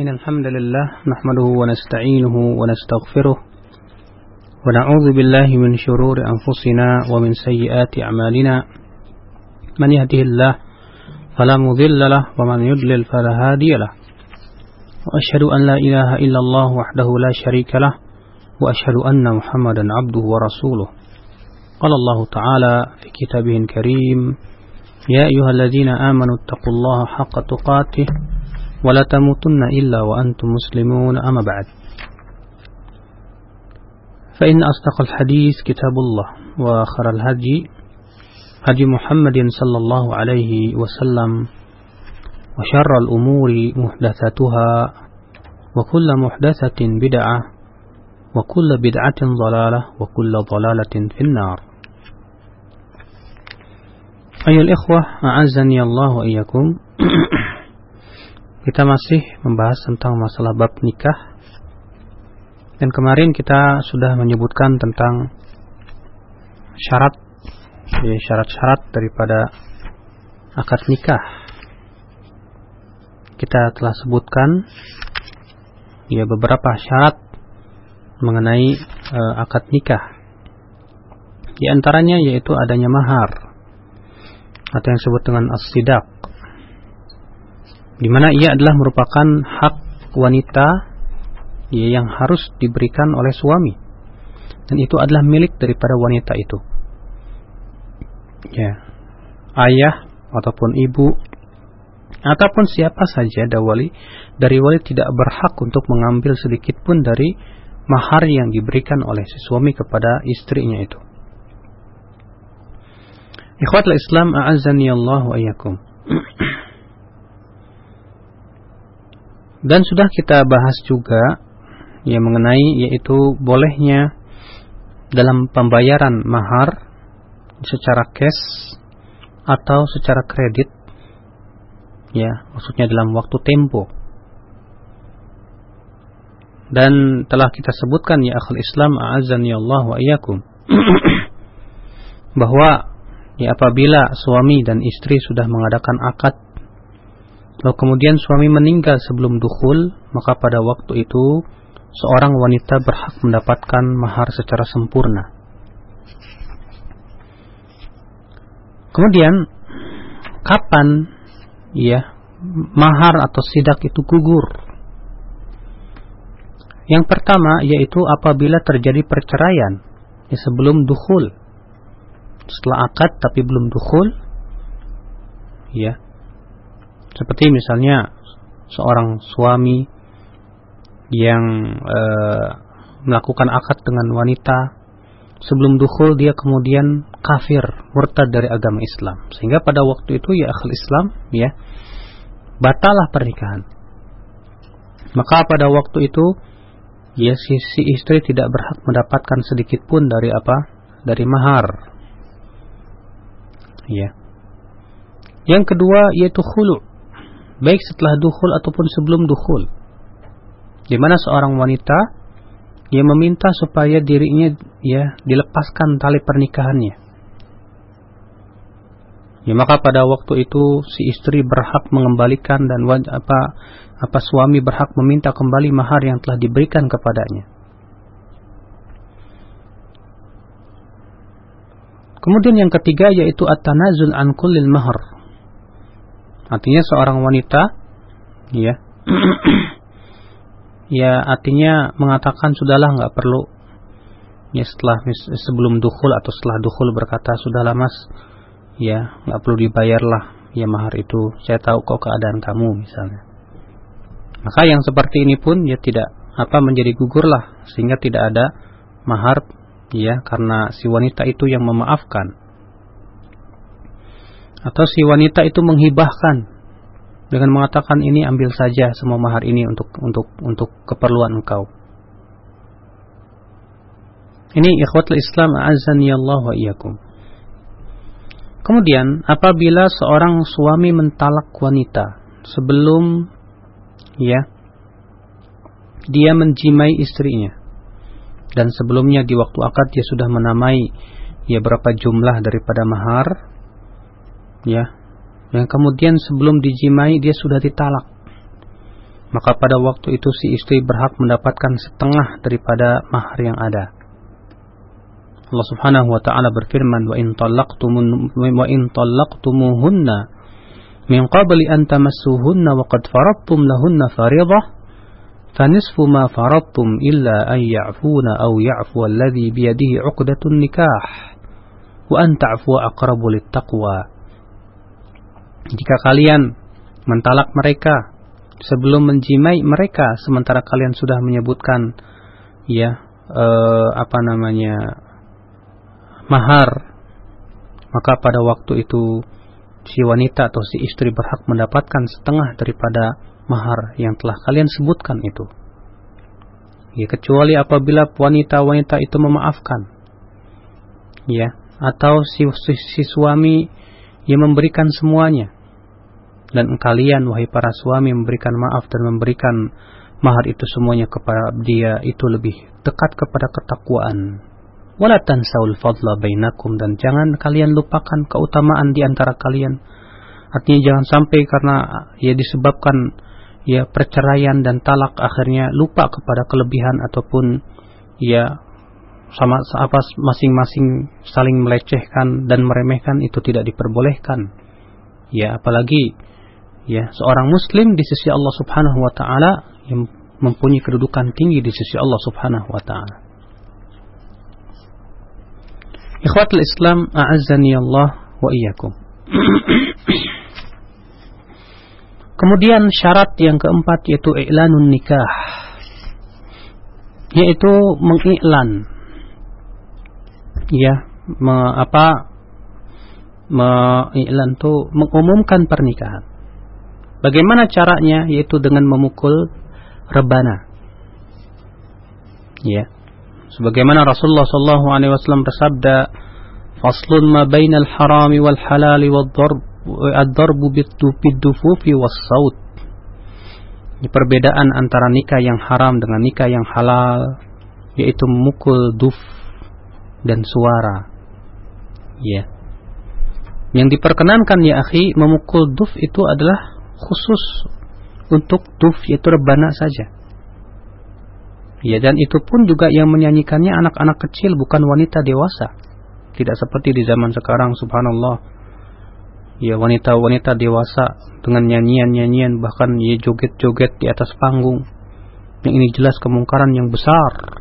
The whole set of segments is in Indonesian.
إن الحمد لله نحمده ونستعينه ونستغفره ونعوذ بالله من شرور أنفسنا ومن سيئات أعمالنا. من يهده الله فلا مضل له ومن يضلل فلا هادي له. وأشهد أن لا إله إلا الله وحده لا شريك له وأشهد أن محمدا عبده ورسوله. قال الله تعالى في كتابه الكريم يا أيها الذين آمنوا اتقوا الله حق تقاته ولا تموتن إلا وأنتم مسلمون أما بعد. فإن أصدق الحديث كتاب الله وآخر الهدي هدي محمد صلى الله عليه وسلم وشر الأمور محدثاتها وكل محدثة بدعة وكل بدعة ضلالة وكل ضلالة في النار. أيها الإخوة أعزني الله وإياكم. Kita masih membahas tentang masalah bab nikah. Dan kemarin kita sudah menyebutkan tentang Syarat ya, Syarat-syarat daripada akad nikah. Kita telah sebutkan Ya beberapa syarat Mengenai uh, akad nikah. Di antaranya yaitu adanya mahar Atau yang disebut dengan as-sidak di mana ia adalah merupakan hak wanita ya, yang harus diberikan oleh suami. Dan itu adalah milik daripada wanita itu. Ya. Ayah ataupun ibu ataupun siapa saja dawali dari wali tidak berhak untuk mengambil sedikit pun dari mahar yang diberikan oleh si suami kepada istrinya itu. Ikhwatul Islam a'azzani Allah wa Dan sudah kita bahas juga ya mengenai yaitu bolehnya dalam pembayaran mahar secara cash atau secara kredit ya maksudnya dalam waktu tempo. Dan telah kita sebutkan ya akhul Islam a'azzani Allah wa iyyakum bahwa ya apabila suami dan istri sudah mengadakan akad Lalu kemudian suami meninggal sebelum dukhul, maka pada waktu itu seorang wanita berhak mendapatkan mahar secara sempurna. Kemudian kapan ya mahar atau sidak itu gugur? Yang pertama yaitu apabila terjadi perceraian ya sebelum dukhul. Setelah akad tapi belum dukhul ya seperti misalnya seorang suami yang e, melakukan akad dengan wanita sebelum dukhul dia kemudian kafir murtad dari agama Islam. Sehingga pada waktu itu ya akhul Islam ya batalah pernikahan. Maka pada waktu itu ya si, si istri tidak berhak mendapatkan sedikit pun dari apa? Dari mahar. Ya. Yang kedua yaitu khulu baik setelah dukhul ataupun sebelum dukhul. Di mana seorang wanita yang meminta supaya dirinya ya dilepaskan tali pernikahannya. Ya maka pada waktu itu si istri berhak mengembalikan dan apa apa suami berhak meminta kembali mahar yang telah diberikan kepadanya. Kemudian yang ketiga yaitu at-tanazul an kullil mahar Artinya seorang wanita ya. Ya artinya mengatakan sudahlah nggak perlu. Ya setelah sebelum dukhul atau setelah dukhul berkata sudahlah mas. Ya nggak perlu dibayarlah ya mahar itu. Saya tahu kok keadaan kamu misalnya. Maka yang seperti ini pun ya tidak apa menjadi gugur lah sehingga tidak ada mahar ya karena si wanita itu yang memaafkan atau si wanita itu menghibahkan dengan mengatakan ini ambil saja semua mahar ini untuk untuk untuk keperluan engkau. Ini ikhwatul Islam azani Allah wa iyyakum. Kemudian apabila seorang suami mentalak wanita sebelum ya dia menjimai istrinya dan sebelumnya di waktu akad dia sudah menamai ya berapa jumlah daripada mahar ya. Yang kemudian sebelum dijimai dia sudah ditalak. Maka pada waktu itu si istri berhak mendapatkan setengah daripada mahar yang ada. Allah Subhanahu wa taala berfirman wa in talaqtumun wa in talaqtumuhunna min qabli an tamassuhunna wa qad faradtum lahunna faridah fanisfu ma faradtum illa an ya'funa aw ya'fu alladhi bi yadihi 'uqdatun nikah wa an ta'fu jika kalian mentalak mereka sebelum menjimai mereka sementara kalian sudah menyebutkan ya eh, apa namanya mahar maka pada waktu itu si wanita atau si istri berhak mendapatkan setengah daripada mahar yang telah kalian sebutkan itu. Ya kecuali apabila wanita-wanita itu memaafkan ya atau si, si, si suami yang memberikan semuanya dan kalian wahai para suami memberikan maaf dan memberikan mahar itu semuanya kepada dia itu lebih dekat kepada ketakwaan. Wala tansaul fadla bainakum dan jangan kalian lupakan keutamaan di antara kalian. Artinya jangan sampai karena ya disebabkan ya perceraian dan talak akhirnya lupa kepada kelebihan ataupun ya sama apa masing-masing saling melecehkan dan meremehkan itu tidak diperbolehkan. Ya apalagi ya seorang muslim di sisi Allah Subhanahu wa taala yang mempunyai kedudukan tinggi di sisi Allah Subhanahu wa taala. Ikhwatul Islam, a'azzani Allah wa iyyakum. Kemudian syarat yang keempat yaitu i'lanun nikah. Yaitu mengiklan ya me, apa mengiklan itu mengumumkan pernikahan. Bagaimana caranya? Yaitu dengan memukul rebana. Ya. Sebagaimana Rasulullah sallallahu alaihi wasallam bersabda, "Faslun ma bainal harami wal halali wad darb ad-darbu bid-dufufi was-saut." Perbedaan antara nikah yang haram dengan nikah yang halal, yaitu memukul duf dan suara. Ya. Yang diperkenankan ya akhi, memukul duf itu adalah khusus untuk tuf yaitu rebana saja. Ya dan itu pun juga yang menyanyikannya anak-anak kecil bukan wanita dewasa. Tidak seperti di zaman sekarang subhanallah. Ya wanita-wanita dewasa dengan nyanyian-nyanyian bahkan ya joget-joget di atas panggung. Yang ini jelas kemungkaran yang besar.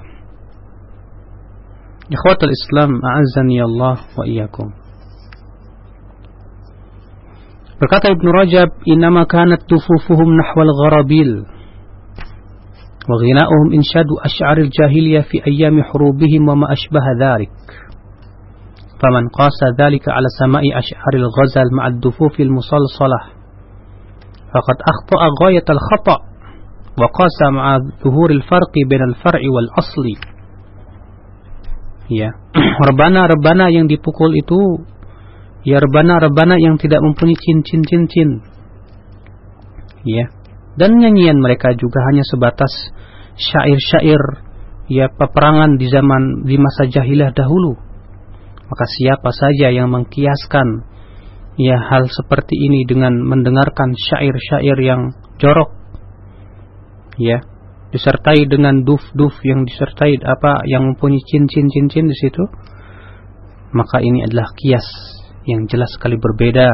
Ikhwatul Islam, a'azzani Allah wa iyyakum. Berkata Ibnu Rajab, "Innama kanat tufufuhum nahwal gharabil." Wa ghina'uhum inshadu asy'aril jahiliyah fi ayyami hurubihim wa ma ashbaha dhalik. فمن قاس ذلك على سماء أشعار الغزل مع الدفوف المصلصلة فقد أخطأ غاية الخطأ وقاس مع ظهور الفرق بين الفرع والأصل ya rebana-rebana yang dipukul itu ya rebana-rebana yang tidak mempunyai cincin-cincin. Ya. Dan nyanyian mereka juga hanya sebatas syair-syair ya peperangan di zaman di masa jahilah dahulu. Maka siapa saja yang mengkiaskan ya hal seperti ini dengan mendengarkan syair-syair yang jorok ya disertai dengan duf-duf yang disertai apa yang mempunyai cincin-cincin di situ maka ini adalah kias yang jelas sekali berbeda.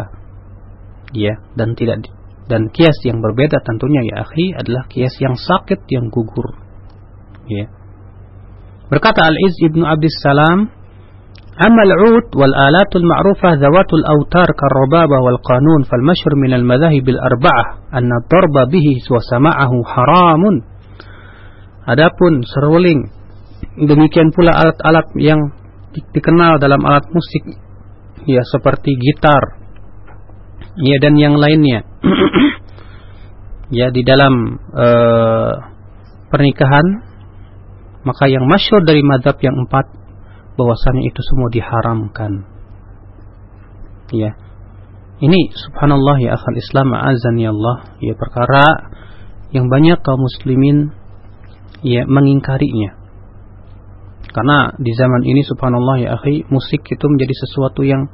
Ya dan tidak dan kias yang berbeda tentunya ya akhi adalah kias yang sakit yang gugur. Ya. Berkata Al-Iz Ibnu Abdus Salam autar karrababa wal qanun fal masyhur min al madhahib al arba'ah anna darba bihi wa sama'ahu haramun. Adapun seruling demikian pula alat-alat yang dikenal dalam alat musik ya seperti gitar. Ya dan yang lainnya. Ya di dalam uh, pernikahan maka yang masyur dari madhab yang empat bahwasanya itu semua diharamkan. Ya. Ini subhanallah ya akal Islam azan ya Allah. Ya perkara yang banyak kaum muslimin ya mengingkarinya karena di zaman ini subhanallah ya akhi, musik itu menjadi sesuatu yang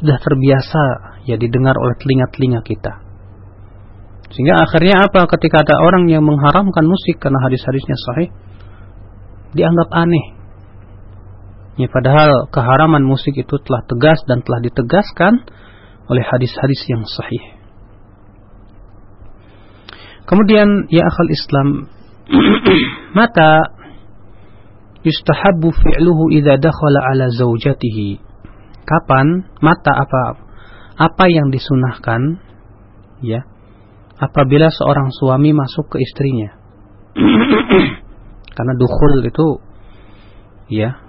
sudah terbiasa ya didengar oleh telinga-telinga kita. Sehingga akhirnya apa ketika ada orang yang mengharamkan musik karena hadis-hadisnya sahih dianggap aneh. Ya, padahal keharaman musik itu telah tegas dan telah ditegaskan oleh hadis-hadis yang sahih. Kemudian ya akal Islam mata yustahabbu fi'luhu idza dakhala ala zaujatihi. Kapan mata apa apa yang disunahkan ya apabila seorang suami masuk ke istrinya. Karena dukhul itu ya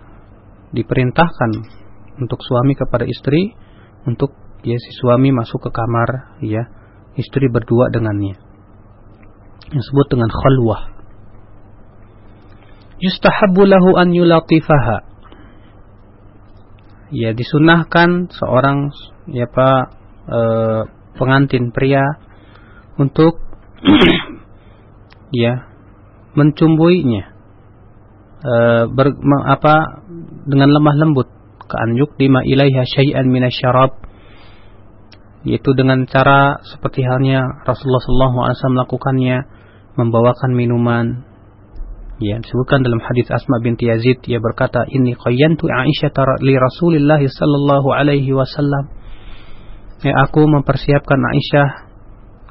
diperintahkan untuk suami kepada istri untuk ya si suami masuk ke kamar ya istri berdua dengannya. Yang disebut dengan khalwah. Yustahabbu lahu an yulatifaha. Ya disunahkan seorang ya Pak e, pengantin pria untuk ya mencumbuinya e, ber, me, apa dengan lemah lembut keanjuk dima ilaiha syai'an minasyarab yaitu dengan cara seperti halnya Rasulullah SAW melakukannya membawakan minuman ya disebutkan dalam hadis Asma binti Yazid ia berkata ini qayyantu Aisyah li Rasulillah sallallahu alaihi wasallam. Ya aku mempersiapkan Aisyah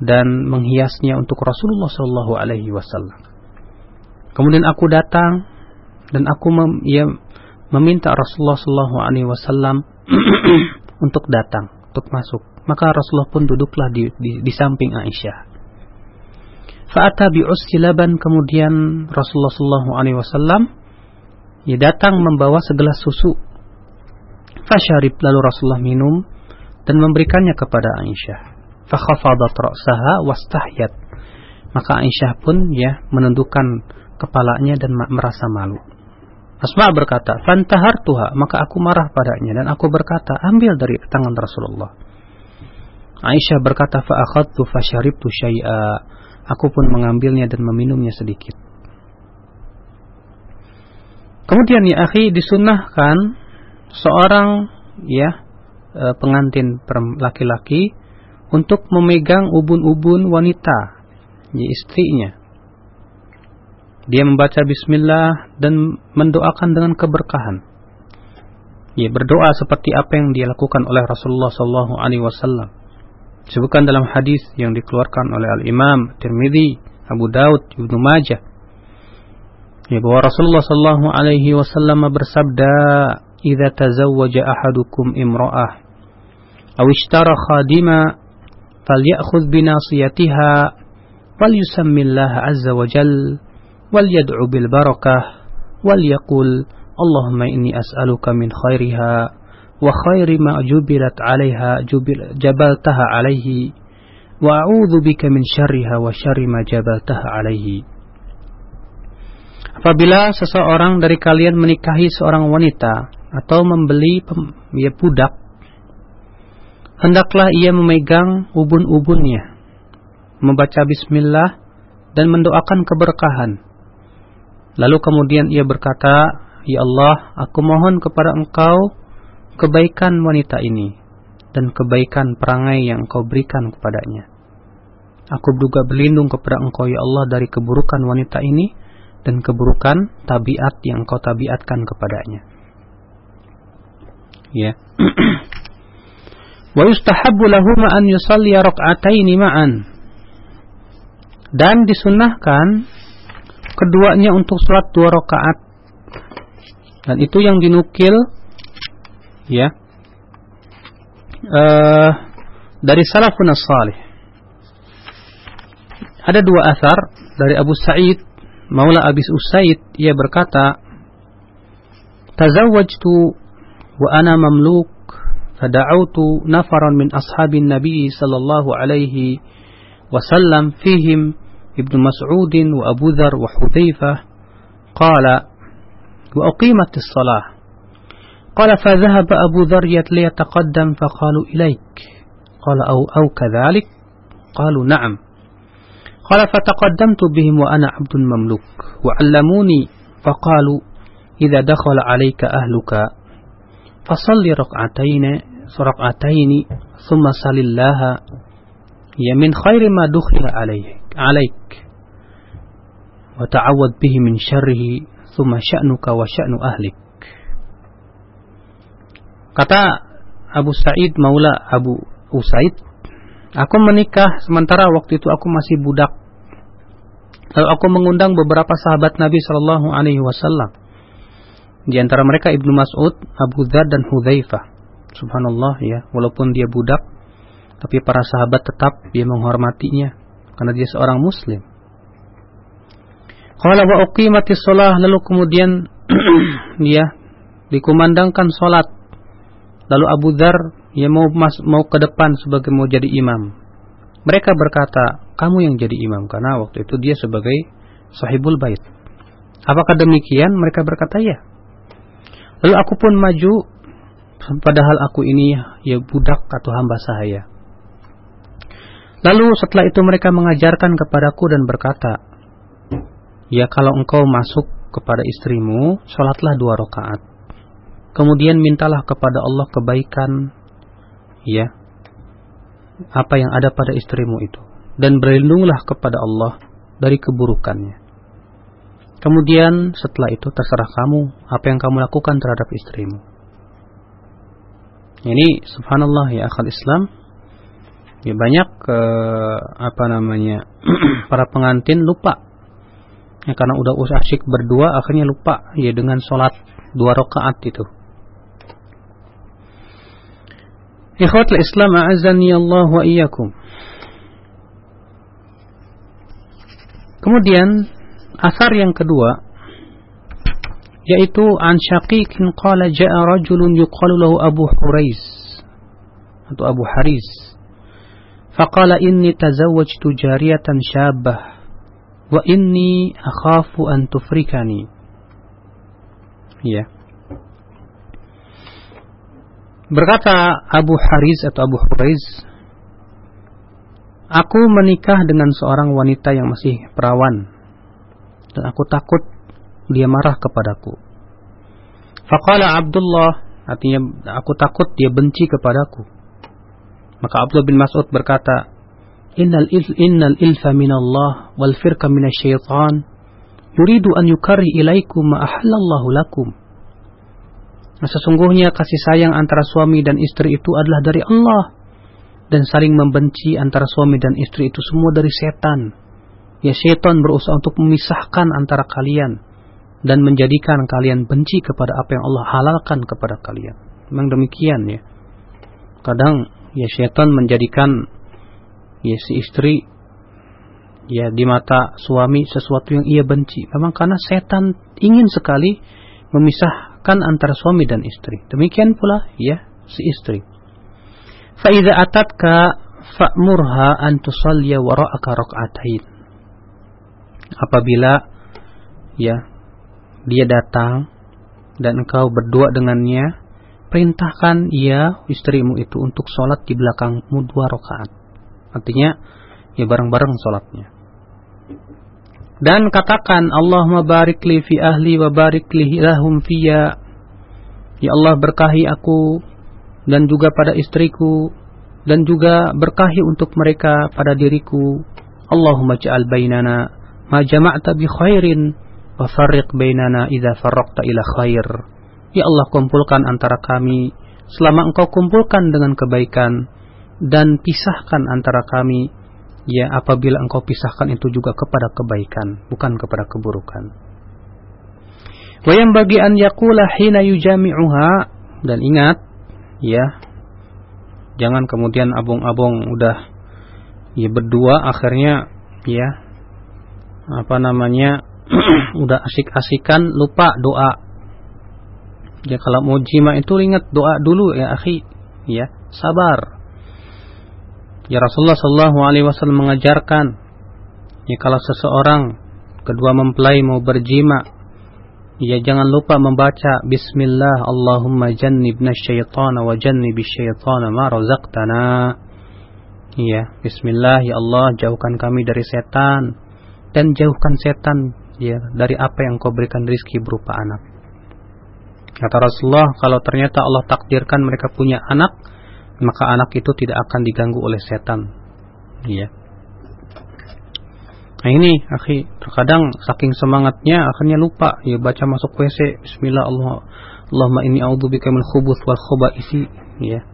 dan menghiasnya untuk Rasulullah sallallahu alaihi wasallam. Kemudian aku datang dan aku mem, ya, meminta Rasulullah sallallahu alaihi wasallam untuk datang untuk masuk. Maka Rasulullah pun duduklah di, di, di samping Aisyah Fa'ata bi'usli laban kemudian Rasulullah wasallam ia datang membawa segelas susu. Fasyarib lalu Rasulullah minum dan memberikannya kepada Aisyah. Fakhafadat ra'saha wastahyat. Maka Aisyah pun ya menundukkan kepalanya dan merasa malu. Asma berkata, "Fantahartuha," maka aku marah padanya dan aku berkata, "Ambil dari tangan Rasulullah." Aisyah berkata, "Fa akhadtu fasyaribtu syai'a." Aku pun mengambilnya dan meminumnya sedikit. Kemudian ya akhi disunahkan seorang ya e, pengantin laki-laki untuk memegang ubun-ubun wanita, ya istrinya. Dia membaca bismillah dan mendoakan dengan keberkahan. Ya berdoa seperti apa yang dia lakukan oleh Rasulullah sallallahu disebutkan dalam hadis yang dikeluarkan oleh Al Imam Tirmidzi, Abu Daud, Ibnu Majah. Ya bahwa Rasulullah sallallahu alaihi wasallam bersabda, "Idza tazawwaja ahadukum imra'ah aw ishtara khadima falyakhudh bi nasiyatiha wal yusammillaha azza wa jal wal yad'u bil barakah wal yaqul Allahumma inni as'aluka min khairiha wa khairi ma jubilat 'alaiha jubil jabaltaha 'alaihi wa a'udzu bika min syarriha wa syarri ma jabaltaha 'alaihi Apabila seseorang dari kalian menikahi seorang wanita atau membeli ya budak, hendaklah ia memegang ubun-ubunnya, membaca bismillah dan mendoakan keberkahan. Lalu kemudian ia berkata, "Ya Allah, aku mohon kepada Engkau kebaikan wanita ini dan kebaikan perangai yang engkau berikan kepadanya. Aku juga berlindung kepada engkau ya Allah dari keburukan wanita ini dan keburukan tabiat yang engkau tabiatkan kepadanya. Ya. Wa yustahabbu lahuma an yusalli rak'ataini ma'an. Dan disunnahkan keduanya untuk sholat dua rakaat. Dan itu yang dinukil ya uh, dari salafun salih ada dua asar dari Abu Sa'id Maula Abis Usaid ia berkata tazawwajtu wa ana mamluk fada'autu nafaran min ashabin nabi sallallahu alaihi wasallam fihim Abu Dhar wa Hudzaifah qala wa uqimat as-salah قال فذهب أبو ذر ليتقدم فقالوا إليك. قال أو, أو كذلك؟ قالوا نعم. قال فتقدمت بهم وأنا عبد مملوك وعلموني؟ فقالوا إذا دخل عليك أهلك فصل ركعتين ركعتين ثم صل الله khairi ma dukhila alaik alaik wa ta'awwad bihi min syarrihi thumma sya'nuka wa sya'nu ahlik kata Abu Sa'id Maula Abu Usaid aku menikah sementara waktu itu aku masih budak lalu aku mengundang beberapa sahabat Nabi Shallallahu alaihi wasallam di antara mereka Ibnu Mas'ud, Abu Dzar dan Hudzaifah. Subhanallah ya, walaupun dia budak tapi para sahabat tetap dia menghormatinya karena dia seorang muslim. Qala wa uqimatis shalah lalu kemudian dia dikumandangkan salat. Lalu Abu Dzar dia mau mas, mau ke depan sebagai mau jadi imam. Mereka berkata, "Kamu yang jadi imam." Karena waktu itu dia sebagai sahibul bait. Apakah demikian? Mereka berkata, "Ya." Lalu aku pun maju padahal aku ini ya budak atau hamba sahaya. Lalu setelah itu mereka mengajarkan kepadaku dan berkata, Ya kalau engkau masuk kepada istrimu, sholatlah dua rakaat. Kemudian mintalah kepada Allah kebaikan, ya, apa yang ada pada istrimu itu. Dan berlindunglah kepada Allah dari keburukannya. Kemudian setelah itu terserah kamu apa yang kamu lakukan terhadap istrimu. Ini subhanallah ya akal Islam. Ya banyak ke apa namanya para pengantin lupa. Ya karena udah usah asyik berdua akhirnya lupa ya dengan sholat dua rakaat itu. Ikhwatul Islam a'azani Allah wa iyyakum. Kemudian Asar yang kedua yaitu an Syaqiqin qala ja'a rajulun yuqalu lahu Abu Hurais atau Abu Haris. Faqala inni tazawwajtu jariyatan syabah wa inni akhafu an tufrikani. Ya berkata Abu Haris atau Abu Hurais aku menikah dengan seorang wanita yang masih perawan dan aku takut dia marah kepadaku. Faqala Abdullah, artinya aku takut dia benci kepadaku. Maka Abdullah bin Mas'ud berkata, Innal, il, innal ilfa minallah wal firqa minasyaitan yuridu an yukarri ilaikum ma ahallallahu lakum. Nah, sesungguhnya kasih sayang antara suami dan istri itu adalah dari Allah dan saling membenci antara suami dan istri itu semua dari setan ya syaitan berusaha untuk memisahkan antara kalian dan menjadikan kalian benci kepada apa yang Allah halalkan kepada kalian. Memang demikian ya. Kadang ya syaitan menjadikan ya si istri ya di mata suami sesuatu yang ia benci. Memang karena setan ingin sekali memisahkan antara suami dan istri. Demikian pula ya si istri. Faiza atatka fa'murha an tusalliya wara'aka rak'atain apabila ya dia datang dan engkau berdua dengannya, perintahkan ia istrimu itu untuk sholat di belakangmu dua rakaat. Artinya ya bareng-bareng sholatnya. Dan katakan Allahumma barik fi ahli wa barik li fiya. Ya Allah berkahi aku dan juga pada istriku dan juga berkahi untuk mereka pada diriku. Allahumma ja'al bainana ma jama'ta bi khairin wa farriq bainana idza farraqta ila khair. Ya Allah kumpulkan antara kami selama engkau kumpulkan dengan kebaikan dan pisahkan antara kami ya apabila engkau pisahkan itu juga kepada kebaikan bukan kepada keburukan. Wa yang bagi an yaqula hina yujami'uha dan ingat ya jangan kemudian abong-abong udah ya berdua akhirnya ya apa namanya udah asik-asikan lupa doa. Ya kalau mau jima itu ingat doa dulu ya akhi, ya sabar. Ya Rasulullah Shallallahu Alaihi Wasallam mengajarkan, ya kalau seseorang kedua mempelai mau berjima, ya jangan lupa membaca Bismillah Allahumma jannibna syaitana wa jannibi syaitana ma razaqtana. Ya, Bismillah ya Allah jauhkan kami dari setan dan jauhkan setan ya dari apa yang kau berikan rizki berupa anak. Kata Rasulullah, kalau ternyata Allah takdirkan mereka punya anak, maka anak itu tidak akan diganggu oleh setan. Iya. Nah ini, akhi, terkadang saking semangatnya akhirnya lupa ya baca masuk WC bismillah Allah Allahumma inni a'udzubika min khubuth wal khaba'isi ya.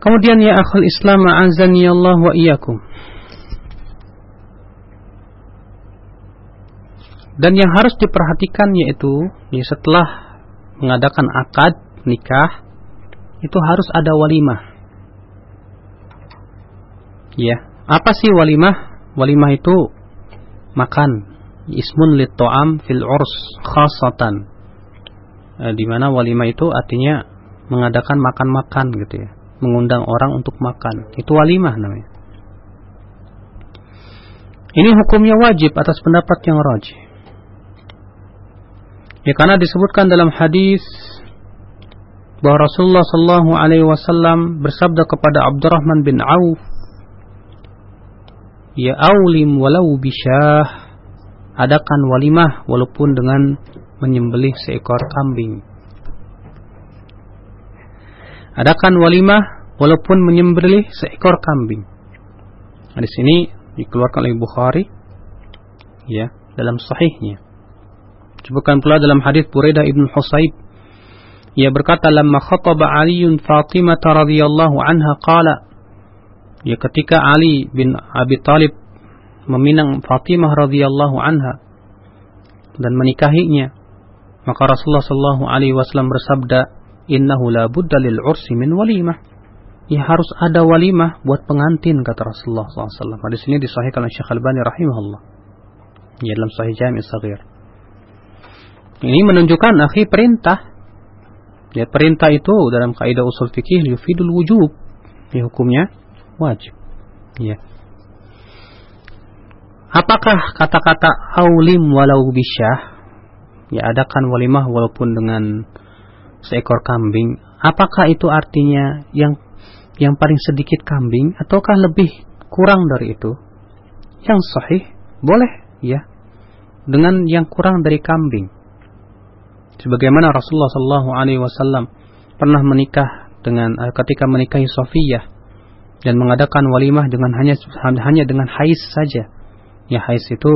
Kemudian ya akhul Islam azani Allah wa iyyakum. Dan yang harus diperhatikan yaitu ya setelah mengadakan akad nikah itu harus ada walimah. Ya, apa sih walimah? walimah itu makan. Ismun lit to'am fil urs khasatan. E, di mana walimah itu artinya mengadakan makan-makan gitu ya. Mengundang orang untuk makan. Itu walimah namanya. Ini hukumnya wajib atas pendapat yang rajih. Ya karena disebutkan dalam hadis bahwa Rasulullah Shallallahu Alaihi Wasallam bersabda kepada Abdurrahman bin Auf ya aulim walau bisyah adakan walimah walaupun dengan menyembelih seekor kambing. Adakan walimah walaupun menyembelih seekor kambing. Nah, di sini dikeluarkan oleh Bukhari ya dalam sahihnya. Sebutkan pula dalam hadis Buraidah ibn Husayb ia berkata lamma khataba Aliun Fatimah radhiyallahu anha qala ya ketika Ali bin Abi Talib meminang Fatimah radhiyallahu anha dan menikahinya maka Rasulullah sallallahu alaihi wasallam bersabda innahu la budda lil ursi min walimah ya harus ada walimah buat pengantin kata Rasulullah SAW. Hadis ini disahihkan oleh Syekh Al-Albani rahimahullah. Ya dalam Sahih Jami' Saghir. Ini menunjukkan akhi perintah. Ya perintah itu dalam kaidah usul fikih yufidul wujub. Ya hukumnya wajib. Ya. Apakah kata-kata aulim walau bisyah ya adakan walimah walaupun dengan seekor kambing apakah itu artinya yang yang paling sedikit kambing ataukah lebih kurang dari itu yang sahih boleh ya dengan yang kurang dari kambing sebagaimana Rasulullah Shallallahu Alaihi Wasallam pernah menikah dengan eh, ketika menikahi Sofiyah dan mengadakan walimah dengan hanya hanya dengan hais saja. Ya hais itu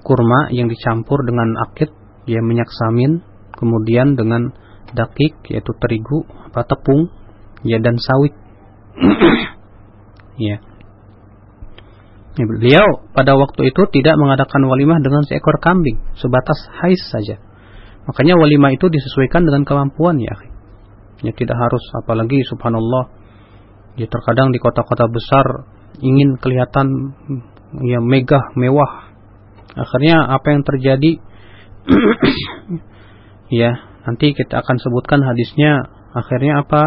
kurma yang dicampur dengan akid, ya minyak samin, kemudian dengan dakik yaitu terigu atau tepung, ya dan sawit. ya. ya. Beliau pada waktu itu tidak mengadakan walimah dengan seekor kambing, sebatas hais saja. Makanya walimah itu disesuaikan dengan kemampuan ya. Ya tidak harus apalagi subhanallah ya terkadang di kota-kota besar ingin kelihatan ya megah mewah. Akhirnya apa yang terjadi ya nanti kita akan sebutkan hadisnya. Akhirnya apa?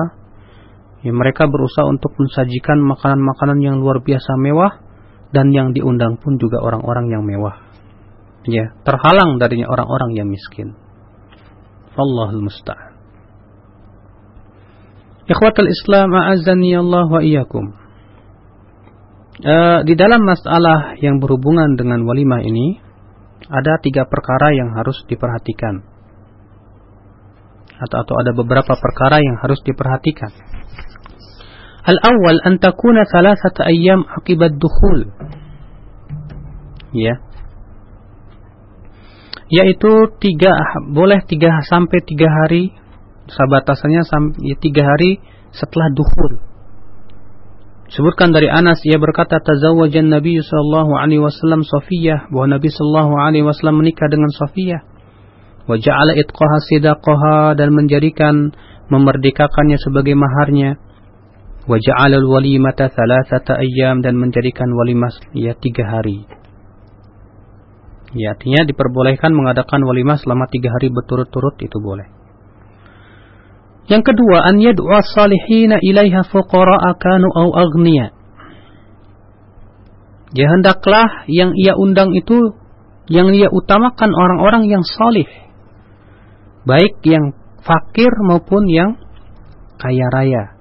Ya mereka berusaha untuk mensajikan makanan-makanan yang luar biasa mewah dan yang diundang pun juga orang-orang yang mewah. Ya terhalang darinya orang-orang yang miskin Allahul musta'an Ikhwatul Islam a'azzani Allah wa iyyakum. Uh, di dalam masalah yang berhubungan dengan walimah ini ada tiga perkara yang harus diperhatikan atau atau ada beberapa perkara yang harus diperhatikan. Al-awwal an takuna thalathata ayyam akibat dukhul. Ya. Yaitu tiga boleh tiga sampai tiga hari sabatasannya sampai tiga hari setelah duhur. Sebutkan dari Anas ia berkata tazawwajan Nabi sallallahu alaihi wasallam Safiyah bahwa Nabi sallallahu alaihi wasallam menikah dengan Safiyah. Wa ja'ala itqaha sidaqaha dan menjadikan memerdekakannya sebagai maharnya. Wa ja'ala al-walimata thalathata ayyam dan menjadikan walimah ya tiga hari. Ya, artinya diperbolehkan mengadakan walimah selama tiga hari berturut-turut itu boleh. Yang kedua, an yad'a salihina ilaiha fuqara'a kanu au aghniya. Ya hendaklah yang ia undang itu yang ia utamakan orang-orang yang salih. Baik yang fakir maupun yang kaya raya.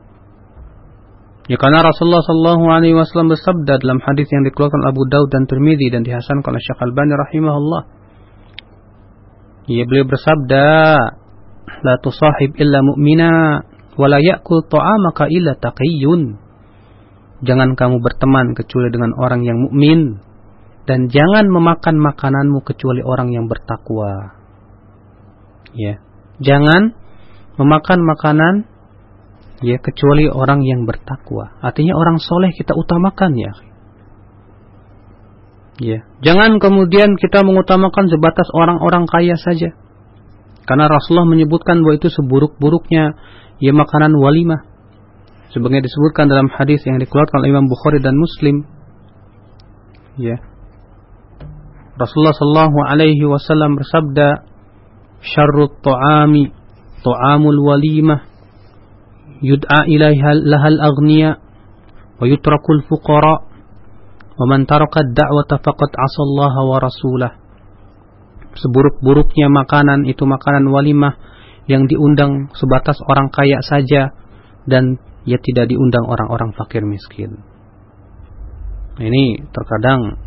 Ya karena Rasulullah Shallallahu Alaihi Wasallam bersabda dalam hadis yang dikeluarkan Abu Daud dan Tirmidzi dan dihasankan oleh Syekh Al-Bani rahimahullah. Ya beliau bersabda, la tusahib illa mu'mina wa la ya'kul ta'amaka illa taqiyyun Jangan kamu berteman kecuali dengan orang yang mukmin dan jangan memakan makananmu kecuali orang yang bertakwa. Ya. Jangan memakan makanan ya kecuali orang yang bertakwa. Artinya orang soleh kita utamakan ya. Ya, jangan kemudian kita mengutamakan sebatas orang-orang kaya saja. Karena Rasulullah menyebutkan bahwa itu seburuk-buruknya ya makanan walimah. Sebagai disebutkan dalam hadis yang dikeluarkan oleh Imam Bukhari dan Muslim. Ya. Rasulullah sallallahu alaihi wasallam bersabda, "Syarrut ta'ami ta'amul walimah yud'a ilaiha lahal aghniya wa yutrakul fuqara wa man taraka ad-da'wata faqad 'asallaha wa rasulah." Seburuk-buruknya makanan itu makanan walimah yang diundang sebatas orang kaya saja dan ia tidak diundang orang-orang fakir miskin. Nah, ini terkadang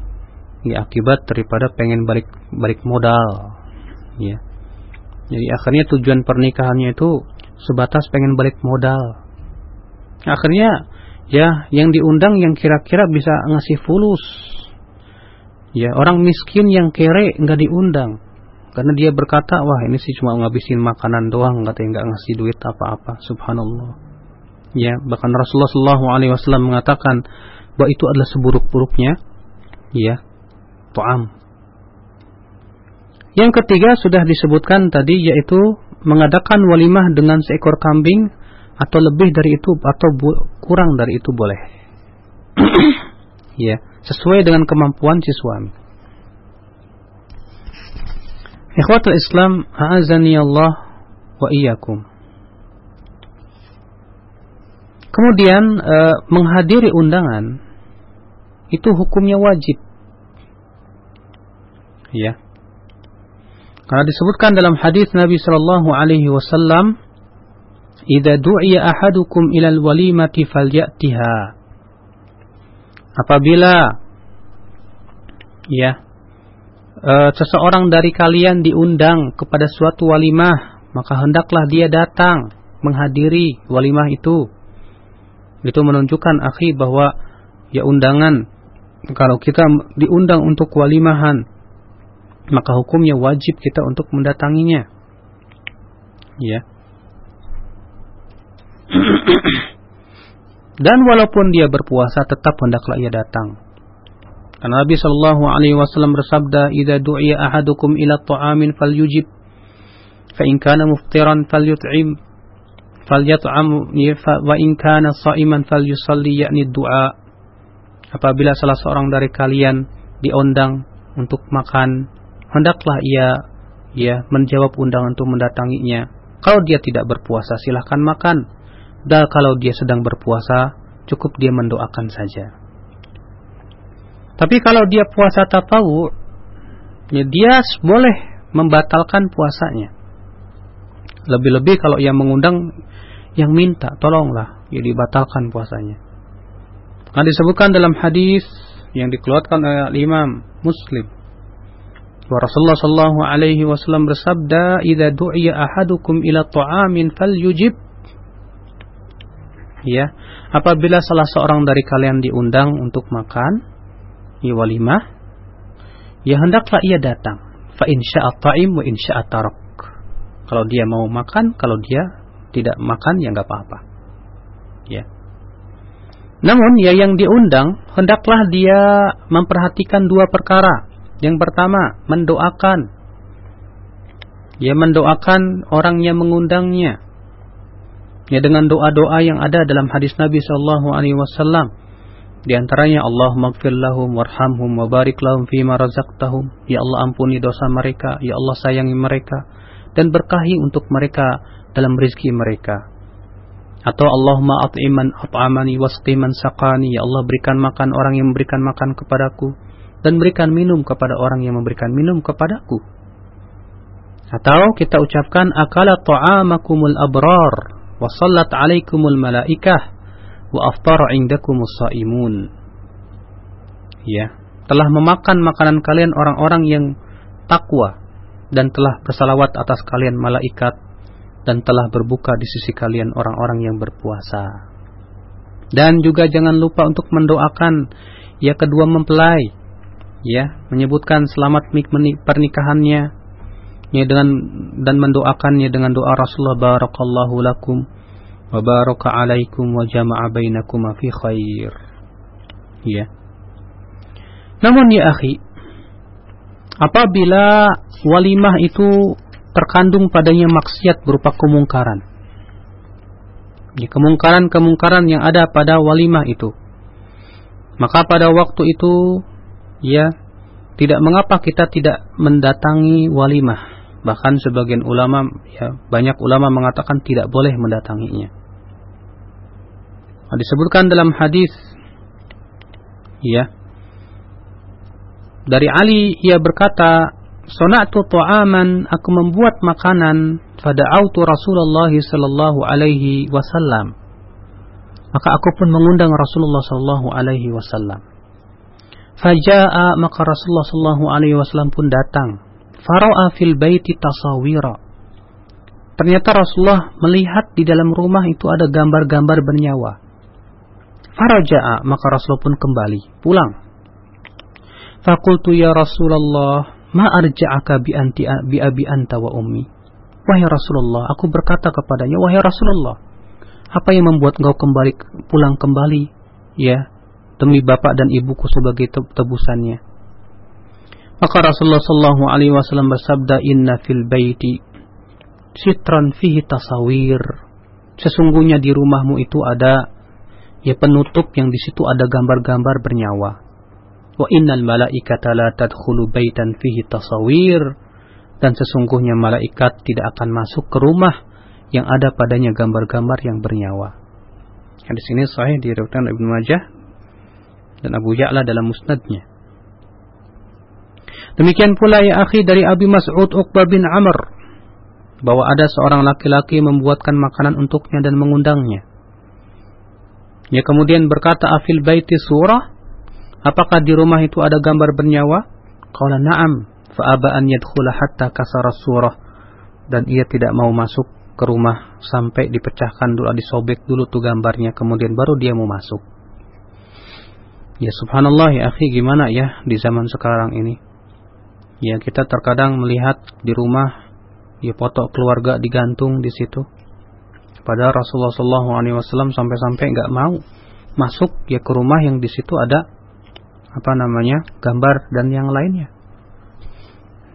ya akibat daripada pengen balik balik modal ya jadi akhirnya tujuan pernikahannya itu sebatas pengen balik modal. Akhirnya ya yang diundang yang kira-kira bisa ngasih fulus. Ya orang miskin yang kere nggak diundang. Karena dia berkata wah ini sih cuma ngabisin makanan doang katanya nggak ngasih duit apa-apa. Subhanallah. Ya bahkan Rasulullah SAW mengatakan bahwa itu adalah seburuk-buruknya ya to'am yang ketiga sudah disebutkan tadi yaitu mengadakan walimah dengan seekor kambing atau lebih dari itu atau kurang dari itu boleh ya sesuai dengan kemampuan si suami Ikhwatul Islam, a'azani Allah wa iyyakum. Kemudian e, menghadiri undangan itu hukumnya wajib. Ya. Karena disebutkan dalam hadis Nabi sallallahu alaihi wasallam, "Idza du'iya ahadukum ila al-walimati falyatiha." Apabila ya e, seseorang dari kalian diundang kepada suatu walimah, maka hendaklah dia datang menghadiri walimah itu itu menunjukkan akhi bahwa ya undangan kalau kita diundang untuk walimahan maka hukumnya wajib kita untuk mendatanginya. Ya. Dan walaupun dia berpuasa tetap hendaklah ia datang. Karena Nabi Shallallahu alaihi wasallam bersabda, "Idza du'iya ahadukum ila ta'amin falyujib, fa in kana muftiran falyut'im." falyat'am wa in kana sha'iman falyusalli yakni doa apabila salah seorang dari kalian diundang untuk makan hendaklah ia ya menjawab undangan untuk mendatanginya. Kalau dia tidak berpuasa silahkan makan. Dan kalau dia sedang berpuasa cukup dia mendoakan saja. Tapi kalau dia puasa tapawu ya dia boleh membatalkan puasanya. Lebih-lebih kalau ia mengundang yang minta tolonglah ya dibatalkan puasanya. Nah disebutkan dalam hadis yang dikeluarkan oleh Imam Muslim bahwa Rasulullah sallallahu alaihi wasallam bersabda, "Idza du'iya ahadukum ila ta'amin falyujib." Ya, apabila salah seorang dari kalian diundang untuk makan, ya walimah, ya hendaklah ia datang. Fa in syaa ta'im wa in syaa tarak. Kalau dia mau makan, kalau dia tidak makan ya nggak apa-apa. Ya. Namun ya yang diundang hendaklah dia memperhatikan dua perkara. Yang pertama, mendoakan. Ya mendoakan orang yang mengundangnya. Ya dengan doa-doa yang ada dalam hadis Nabi sallallahu alaihi wasallam. Di antaranya Allah maghfir lahum warhamhum wa barik lahum fima razaqtahum. Ya Allah ampuni dosa mereka, ya Allah sayangi mereka dan berkahi untuk mereka dalam rezeki mereka. Atau Allahumma at'iman at'amani wasqiman saqani. Ya Allah berikan makan orang yang memberikan makan kepadaku. Dan berikan minum kepada orang yang memberikan minum kepadaku. Atau kita ucapkan akala ta'amakumul abrar. Wa sallat alaikumul malaikah. Wa aftar indakumus sa'imun. Ya. Telah memakan makanan kalian orang-orang yang takwa. Dan telah bersalawat atas kalian malaikat dan telah berbuka di sisi kalian orang-orang yang berpuasa. Dan juga jangan lupa untuk mendoakan ya kedua mempelai ya, menyebutkan selamat pernikahannya ya dengan dan mendoakannya dengan doa Rasulullah barakallahu lakum wa baraka alaikum wa jama'a bainakum fi khair. Ya. Namun ya akhi, apabila walimah itu terkandung padanya maksiat berupa kemungkaran, ya, kemungkaran-kemungkaran yang ada pada walimah itu. Maka pada waktu itu ya tidak mengapa kita tidak mendatangi walimah. Bahkan sebagian ulama ya banyak ulama mengatakan tidak boleh mendatanginya. Nah, disebutkan dalam hadis ya dari Ali ia berkata Sonatu ta'aman aku membuat makanan fada'autu Rasulullah sallallahu alaihi wasallam maka aku pun mengundang Rasulullah sallallahu alaihi wasallam faja'a maka Rasulullah sallallahu alaihi wasallam pun datang. Fara'a fil baiti tasawira ternyata Rasulullah melihat di dalam rumah itu ada gambar-gambar bernyawa. Faraja'a maka Rasulullah pun kembali pulang. Fakultu ya Rasulullah Ma arja'aka bi anti bi abi anta wa ummi. Wahai Rasulullah, aku berkata kepadanya, wahai Rasulullah, apa yang membuat engkau kembali pulang kembali, ya, demi bapak dan ibuku sebagai tebusannya. Maka Rasulullah Shallallahu Alaihi Wasallam bersabda, Inna fil baiti sitran fihi tasawir. Sesungguhnya di rumahmu itu ada ya penutup yang di situ ada gambar-gambar bernyawa. Wa innal malaikata la tadkhulu baitan fihi tasawir dan sesungguhnya malaikat tidak akan masuk ke rumah yang ada padanya gambar-gambar yang bernyawa. Di sini sahih diriwayatkan Ibnu Majah dan Abu Ya'la dalam musnadnya. Demikian pula ya akhi dari Abi Mas'ud Uqbah bin Amr bahwa ada seorang laki-laki membuatkan makanan untuknya dan mengundangnya. Dia kemudian berkata afil baiti surah Apakah di rumah itu ada gambar bernyawa? Qala na'am. Fa'aba an yadkhula hatta kasara surah. Dan ia tidak mau masuk ke rumah sampai dipecahkan dulu, disobek dulu tuh gambarnya, kemudian baru dia mau masuk. Ya subhanallah ya akhi gimana ya di zaman sekarang ini. Ya kita terkadang melihat di rumah ya foto keluarga digantung di situ. Padahal Rasulullah SAW sampai-sampai nggak mau masuk ya ke rumah yang di situ ada apa namanya gambar dan yang lainnya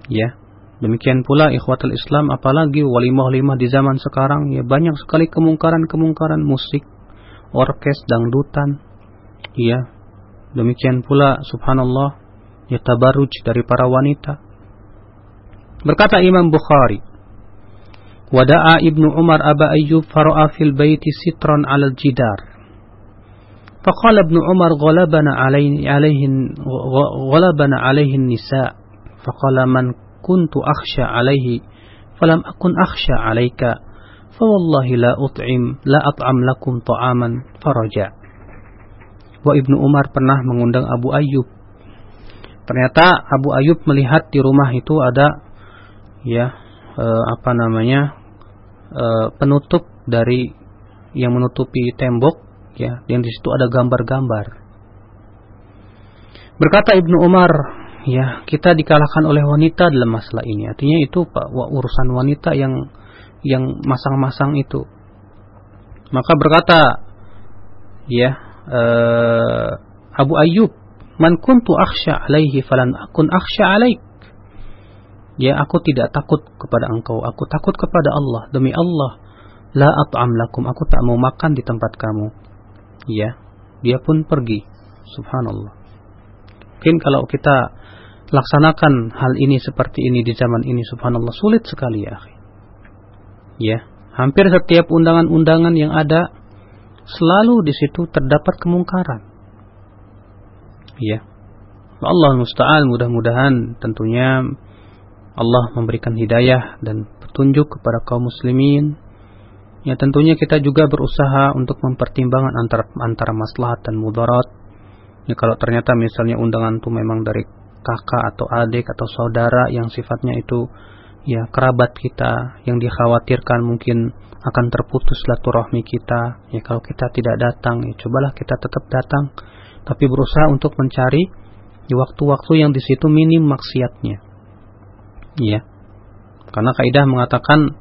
ya demikian pula ikhwatul Islam apalagi walimah-walimah di zaman sekarang ya banyak sekali kemungkaran-kemungkaran musik orkes dangdutan ya demikian pula subhanallah ya tabaruj dari para wanita berkata Imam Bukhari Wada'a Ibnu Umar Aba Ayyub fara'a fil baiti sitran 'alal jidar فقال ابن عمر غلبنا عليه, عليه غلبنا عليه النساء فقال من كنت أخشى عليه فلم أكن أخشى عليك فوالله لا أطعم لا أطعم لكم طعاما فرجع Wa Ibnu Umar pernah mengundang Abu Ayyub. Ternyata Abu Ayyub melihat di rumah itu ada ya e, apa namanya e, penutup dari yang menutupi tembok ya yang di situ ada gambar-gambar. Berkata Ibnu Umar, ya kita dikalahkan oleh wanita dalam masalah ini. Artinya itu pak urusan wanita yang yang masang-masang itu. Maka berkata, ya uh, Abu Ayyub, man kuntu akhsha alaihi falan akun akhsha alaik. Ya aku tidak takut kepada engkau, aku takut kepada Allah. Demi Allah, la at'am lakum, aku tak mau makan di tempat kamu. Ya dia pun pergi. Subhanallah. Mungkin kalau kita laksanakan hal ini seperti ini di zaman ini subhanallah sulit sekali ya ya hampir setiap undangan-undangan yang ada selalu di situ terdapat kemungkaran. Ya. Allah musta'an mudah-mudahan tentunya Allah memberikan hidayah dan petunjuk kepada kaum muslimin. Ya tentunya kita juga berusaha untuk mempertimbangkan antara antara maslahat dan mudarat. Ya kalau ternyata misalnya undangan itu memang dari kakak atau adik atau saudara yang sifatnya itu ya kerabat kita yang dikhawatirkan mungkin akan terputus silaturahmi kita. Ya kalau kita tidak datang ya cobalah kita tetap datang tapi berusaha untuk mencari di waktu-waktu yang di situ minim maksiatnya. Ya karena kaidah mengatakan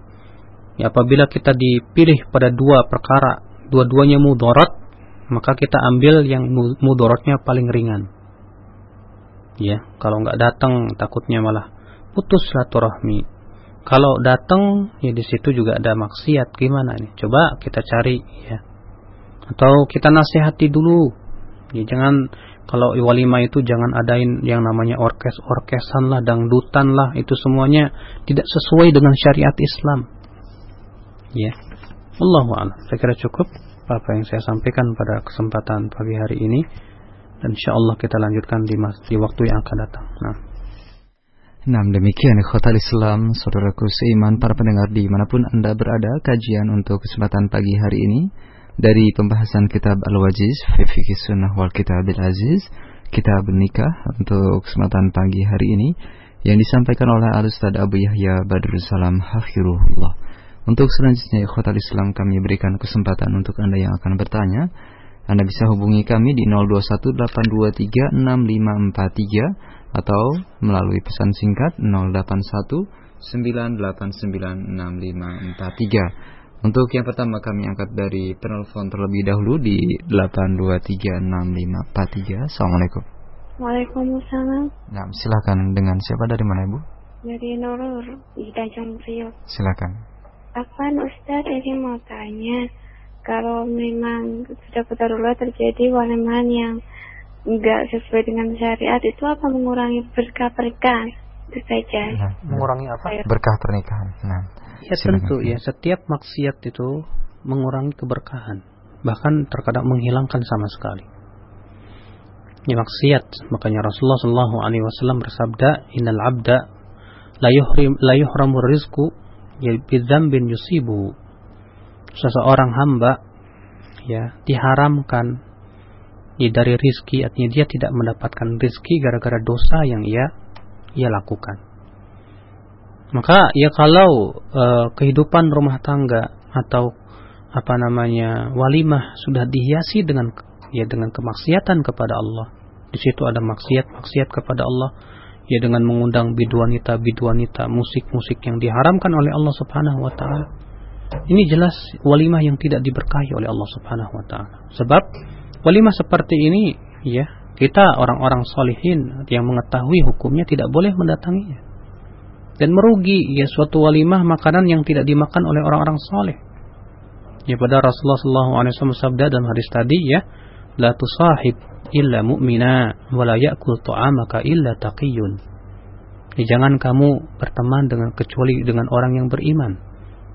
ya apabila kita dipilih pada dua perkara dua-duanya mudarat maka kita ambil yang mudaratnya paling ringan. Ya kalau nggak datang takutnya malah putus silaturahmi kalau datang ya di situ juga ada maksiat gimana nih? Coba kita cari ya. Atau kita nasihati dulu. Ya jangan kalau walima itu jangan adain yang namanya orkes-orkesan lah, dangdutan lah, itu semuanya tidak sesuai dengan syariat Islam. Ya. Allahu. Saya kira cukup apa yang saya sampaikan pada kesempatan pagi hari ini dan insyaallah kita lanjutkan di, di waktu yang akan datang. Nah. Nah demikian khotal Islam Saudaraku seiman para pendengar di mana pun Anda berada Kajian untuk kesempatan pagi hari ini Dari pembahasan kitab Al-Wajiz Fikih Sunnah wal Kitab Aziz Kitab Nikah Untuk kesempatan pagi hari ini Yang disampaikan oleh Al-Ustaz Abu Yahya Badrul Salam Hafirullah Untuk selanjutnya khotal Islam kami berikan kesempatan untuk Anda yang akan bertanya. Anda bisa hubungi kami di 0218236543 atau melalui pesan singkat 081 9896543. Untuk yang pertama kami angkat dari penelpon terlebih dahulu di 8236543. Assalamualaikum. Waalaikumsalam. Nah, silakan dengan siapa dari mana Ibu? Dari Nurul di Tanjung Priok. Silakan. Apa Ustaz ini mau tanya kalau memang sudah betul terjadi waliman yang nggak sesuai dengan syariat itu apa? Mengurangi berkah pernikahan. Itu saja. Nah, mengurangi apa? Berkah pernikahan. Nah ya tentu ya. setiap maksiat itu mengurangi keberkahan. Bahkan terkadang menghilangkan sama sekali. Ini maksiat. Makanya Rasulullah Shallallahu Alaihi Wasallam bersabda Innal abda la yuhrim la yuhramur rizku ya bin yusibu seseorang hamba ya diharamkan ya dari rizki artinya dia tidak mendapatkan rizki gara-gara dosa yang ia ia lakukan. Maka ya kalau e, kehidupan rumah tangga atau apa namanya walimah sudah dihiasi dengan ya dengan kemaksiatan kepada Allah. Di situ ada maksiat maksiat kepada Allah. Ya dengan mengundang biduanita biduanita musik-musik yang diharamkan oleh Allah Subhanahu wa taala. Ini jelas walimah yang tidak diberkahi oleh Allah Subhanahu wa taala. Sebab Walimah seperti ini, ya, kita orang-orang solihin yang mengetahui hukumnya tidak boleh mendatanginya. Dan merugi ya suatu walimah makanan yang tidak dimakan oleh orang-orang soleh. Ya pada Rasulullah SAW sabda dalam hadis tadi ya, la tusahib illa mu'mina wa la ya'kul ta'amaka illa taqiyun. Ya, jangan kamu berteman dengan kecuali dengan orang yang beriman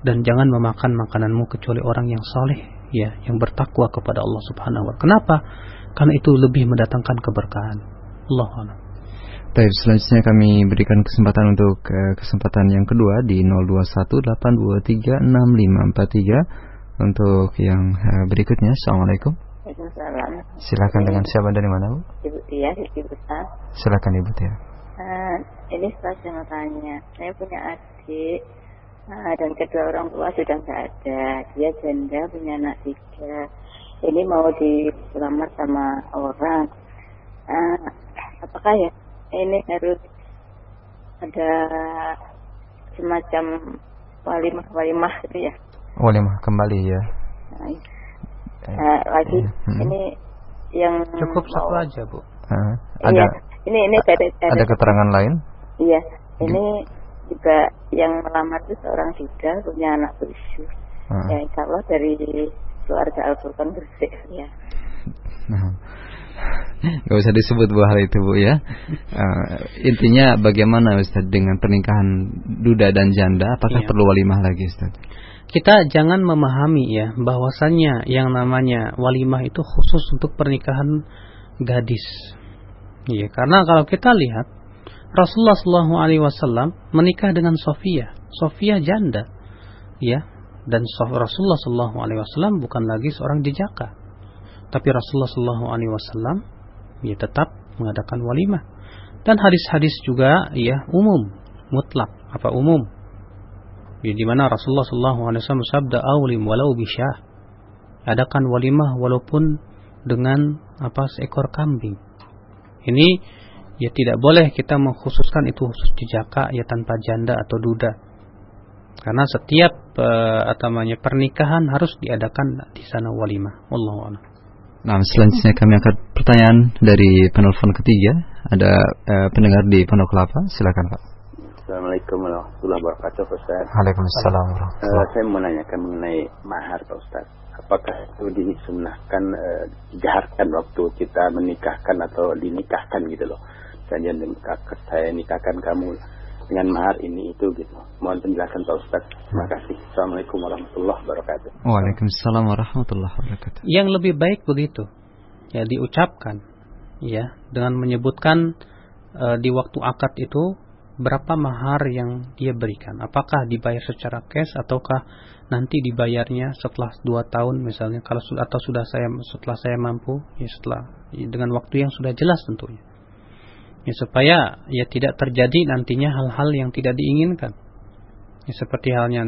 dan jangan memakan makananmu kecuali orang yang soleh ya yang bertakwa kepada Allah Subhanahu wa Kenapa? Karena itu lebih mendatangkan keberkahan. Allah. Baik, selanjutnya kami berikan kesempatan untuk uh, kesempatan yang kedua di 0218236543 untuk yang uh, berikutnya. Assalamualaikum. Waalaikumsalam. Silakan dengan siapa dari mana Bu? Ibu Tia, Ibu Tia. Silakan Ibu Tia. Uh, ini saya mau tanya, saya punya adik Nah, dan kedua orang tua sudah nggak ada. Dia janda punya anak tiga. Ini mau diselamat sama orang. Nah, apakah ya ini harus ada semacam walimah walimah gitu ya? Walimah kembali ya. Nah, nah lagi hmm. ini yang cukup satu aja bu. Uh, ada iya, ini ini ada, ada keterangan lain? Iya, ini juga yang melamar itu seorang juga punya anak tujuh uh. ya insya Allah dari keluarga Al-Quran bersih ya nah. Gak usah disebut bu hal itu bu ya uh, Intinya bagaimana Ustaz dengan pernikahan duda dan janda Apakah iya. perlu walimah lagi Ustaz? Kita jangan memahami ya bahwasannya yang namanya walimah itu khusus untuk pernikahan gadis Iya, karena kalau kita lihat Rasulullah Shallallahu Alaihi Wasallam menikah dengan Sofia, Sofia janda, ya, dan Rasulullah Shallallahu Alaihi Wasallam bukan lagi seorang jejaka, tapi Rasulullah Shallallahu Alaihi Wasallam ya tetap mengadakan walimah. Dan hadis-hadis juga ya umum, mutlak apa umum. Di mana Rasulullah SAW bersabda awlim walau bisyah adakan walimah walaupun dengan apa seekor kambing. Ini ya tidak boleh kita mengkhususkan itu khusus jejaka ya tanpa janda atau duda karena setiap uh, namanya pernikahan harus diadakan di sana walimah Allah Nah, selanjutnya kami angkat pertanyaan dari penelpon ketiga. Ada uh, pendengar di Pondok Kelapa. Silakan, Pak. Assalamualaikum warahmatullahi wabarakatuh, Ustaz. Waalaikumsalam uh, Saya menanyakan mengenai mahar, Pak Ustaz. Apakah itu disunahkan uh, dijaharkan waktu kita menikahkan atau dinikahkan gitu loh. Saya, saya nikahkan kamu dengan mahar ini itu gitu. Mohon penjelasan Pak Ustaz. Terima kasih. Assalamualaikum warahmatullahi wabarakatuh. Waalaikumsalam warahmatullahi wabarakatuh. Yang lebih baik begitu. Ya diucapkan ya dengan menyebutkan uh, di waktu akad itu berapa mahar yang dia berikan. Apakah dibayar secara cash ataukah nanti dibayarnya setelah dua tahun misalnya kalau atau sudah saya setelah saya mampu ya setelah dengan waktu yang sudah jelas tentunya ya supaya ya tidak terjadi nantinya hal-hal yang tidak diinginkan. Ya, seperti halnya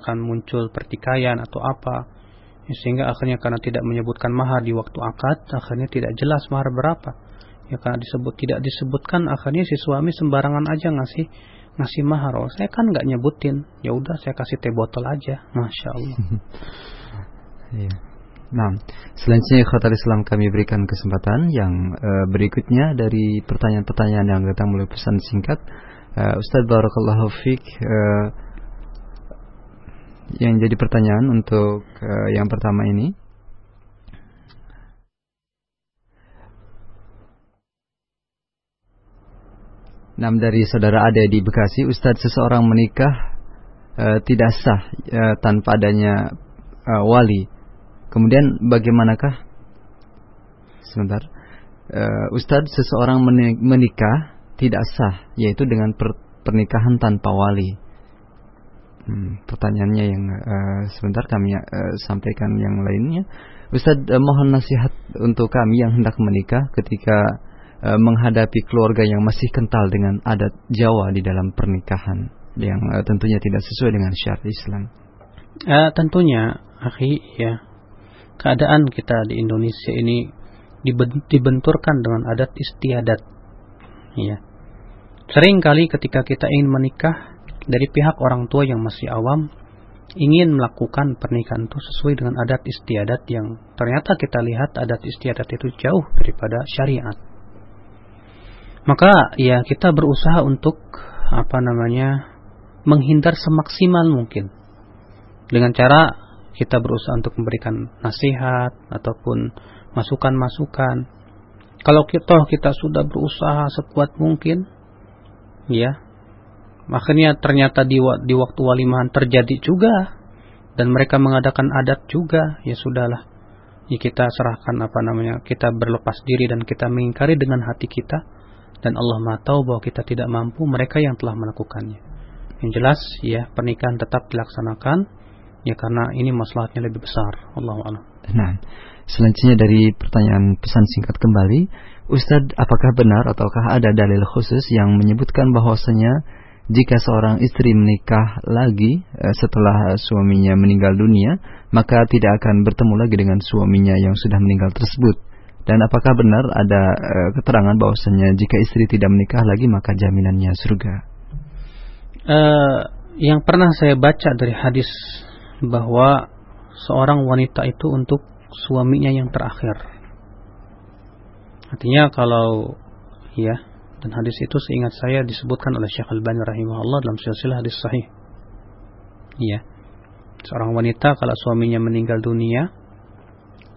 akan muncul pertikaian atau apa. Ya, sehingga akhirnya karena tidak menyebutkan mahar di waktu akad akhirnya tidak jelas mahar berapa. Ya karena disebut tidak disebutkan akhirnya si suami sembarangan aja ngasih ngasih mahar. Oh saya kan nggak nyebutin. Ya udah saya kasih teh botol aja. Masya Allah. Iya. Nah, selanjutnya Khotar Islam kami berikan kesempatan yang uh, berikutnya dari pertanyaan-pertanyaan yang datang melalui pesan singkat. Uh, Ustadz Barakallahu Fik uh, yang jadi pertanyaan untuk uh, yang pertama ini. Nam dari saudara Ade di Bekasi, Ustadz seseorang menikah uh, tidak sah uh, tanpa adanya uh, wali Kemudian bagaimanakah sebentar uh, Ustadz seseorang menikah tidak sah yaitu dengan per pernikahan tanpa wali. Hmm, pertanyaannya yang uh, sebentar kami uh, sampaikan yang lainnya. Ustadz uh, mohon nasihat untuk kami yang hendak menikah ketika uh, menghadapi keluarga yang masih kental dengan adat Jawa di dalam pernikahan yang uh, tentunya tidak sesuai dengan syariat Islam. Uh, tentunya, akhi ya keadaan kita di Indonesia ini dibenturkan dengan adat istiadat. Ya. Sering kali ketika kita ingin menikah dari pihak orang tua yang masih awam ingin melakukan pernikahan itu sesuai dengan adat istiadat yang ternyata kita lihat adat istiadat itu jauh daripada syariat. Maka ya kita berusaha untuk apa namanya menghindar semaksimal mungkin dengan cara kita berusaha untuk memberikan nasihat ataupun masukan-masukan. Kalau kita kita sudah berusaha sekuat mungkin, ya, akhirnya ternyata di, di waktu walimahan terjadi juga dan mereka mengadakan adat juga, ya sudahlah. Ya kita serahkan apa namanya, kita berlepas diri dan kita mengingkari dengan hati kita dan Allah Maha tahu bahwa kita tidak mampu, mereka yang telah melakukannya. Yang jelas ya pernikahan tetap dilaksanakan Ya karena ini masalahnya lebih besar. Allah a'lam. Nah, selanjutnya dari pertanyaan pesan singkat kembali, Ustadz, apakah benar ataukah ada dalil khusus yang menyebutkan bahwasanya jika seorang istri menikah lagi eh, setelah suaminya meninggal dunia, maka tidak akan bertemu lagi dengan suaminya yang sudah meninggal tersebut? Dan apakah benar ada eh, keterangan bahwasanya jika istri tidak menikah lagi maka jaminannya surga? Uh, yang pernah saya baca dari hadis bahwa seorang wanita itu untuk suaminya yang terakhir. Artinya kalau ya dan hadis itu seingat saya disebutkan oleh Syekh Al-Bani rahimahullah dalam silsilah hadis sahih. Ya. Seorang wanita kalau suaminya meninggal dunia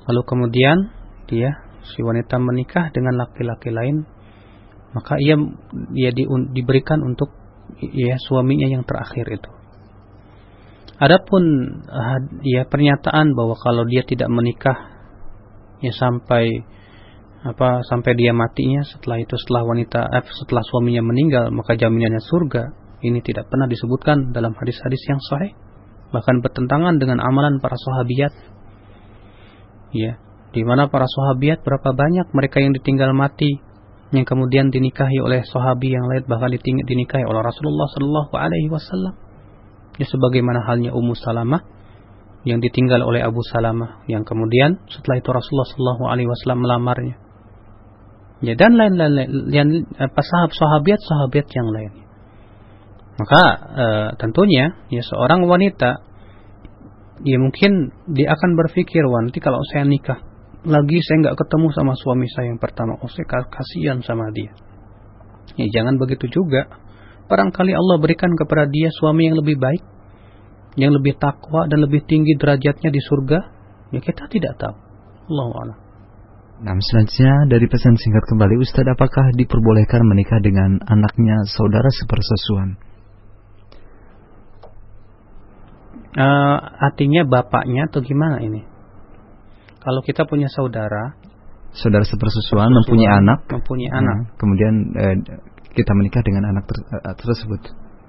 lalu kemudian dia si wanita menikah dengan laki-laki lain maka ia ia di, diberikan untuk ya suaminya yang terakhir itu. Adapun ya pernyataan bahwa kalau dia tidak menikah ya sampai apa sampai dia matinya setelah itu setelah wanita eh, setelah suaminya meninggal maka jaminannya surga. Ini tidak pernah disebutkan dalam hadis-hadis yang sahih. Bahkan bertentangan dengan amalan para sahabiat. Ya di mana para sahabiat berapa banyak mereka yang ditinggal mati yang kemudian dinikahi oleh sahabi yang lain bahkan dinikahi oleh Rasulullah Shallallahu Alaihi Wasallam Ya sebagaimana halnya Ummu Salamah yang ditinggal oleh Abu Salamah yang kemudian setelah itu Rasulullah Shallallahu alaihi wasallam melamarnya. Ya dan lain-lain yang apa sahabat sahabat yang lainnya. Maka e, tentunya ya seorang wanita ya mungkin dia akan berpikir wah nanti kalau saya nikah lagi saya nggak ketemu sama suami saya yang pertama oh saya kasihan sama dia ya jangan begitu juga barangkali Allah berikan kepada dia suami yang lebih baik yang lebih takwa dan lebih tinggi derajatnya di surga ya kita tidak tahu Allah Allah Nah, selanjutnya dari pesan singkat kembali, Ustadz, apakah diperbolehkan menikah dengan anaknya saudara sepersusuan? Uh, artinya bapaknya atau gimana ini? Kalau kita punya saudara, saudara sepersusuan mempunyai anak, mempunyai nah, anak, kemudian uh, kita menikah dengan anak ter uh, tersebut.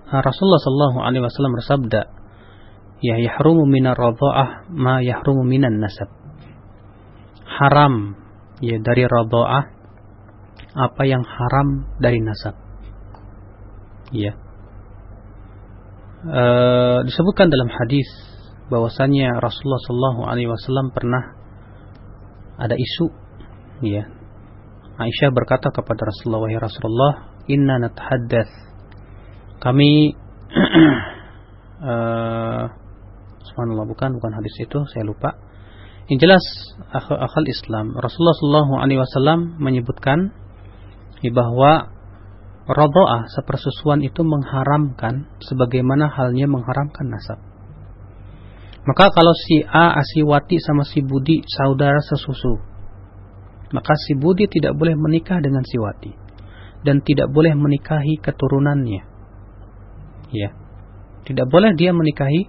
Uh, Rasulullah Shallallahu Alaihi Wasallam bersabda, ya yahrumu minar radha'ah ma yahrumu minan nasab. Haram ya dari radha'ah apa yang haram dari nasab. Ya. E, disebutkan dalam hadis bahwasanya Rasulullah Shallallahu Alaihi Wasallam pernah ada isu, ya. Aisyah berkata kepada Rasulullah, "Wahai Rasulullah, inna natahaddath." Kami uh, subhanallah bukan bukan hadis itu, saya lupa. Yang jelas akal Islam Rasulullah Wasallam menyebutkan bahwa rodoah sepersusuan itu mengharamkan sebagaimana halnya mengharamkan nasab. Maka kalau si A Asiwati sama si Budi saudara sesusu, maka si Budi tidak boleh menikah dengan si Wati dan tidak boleh menikahi keturunannya. Ya. Tidak boleh dia menikahi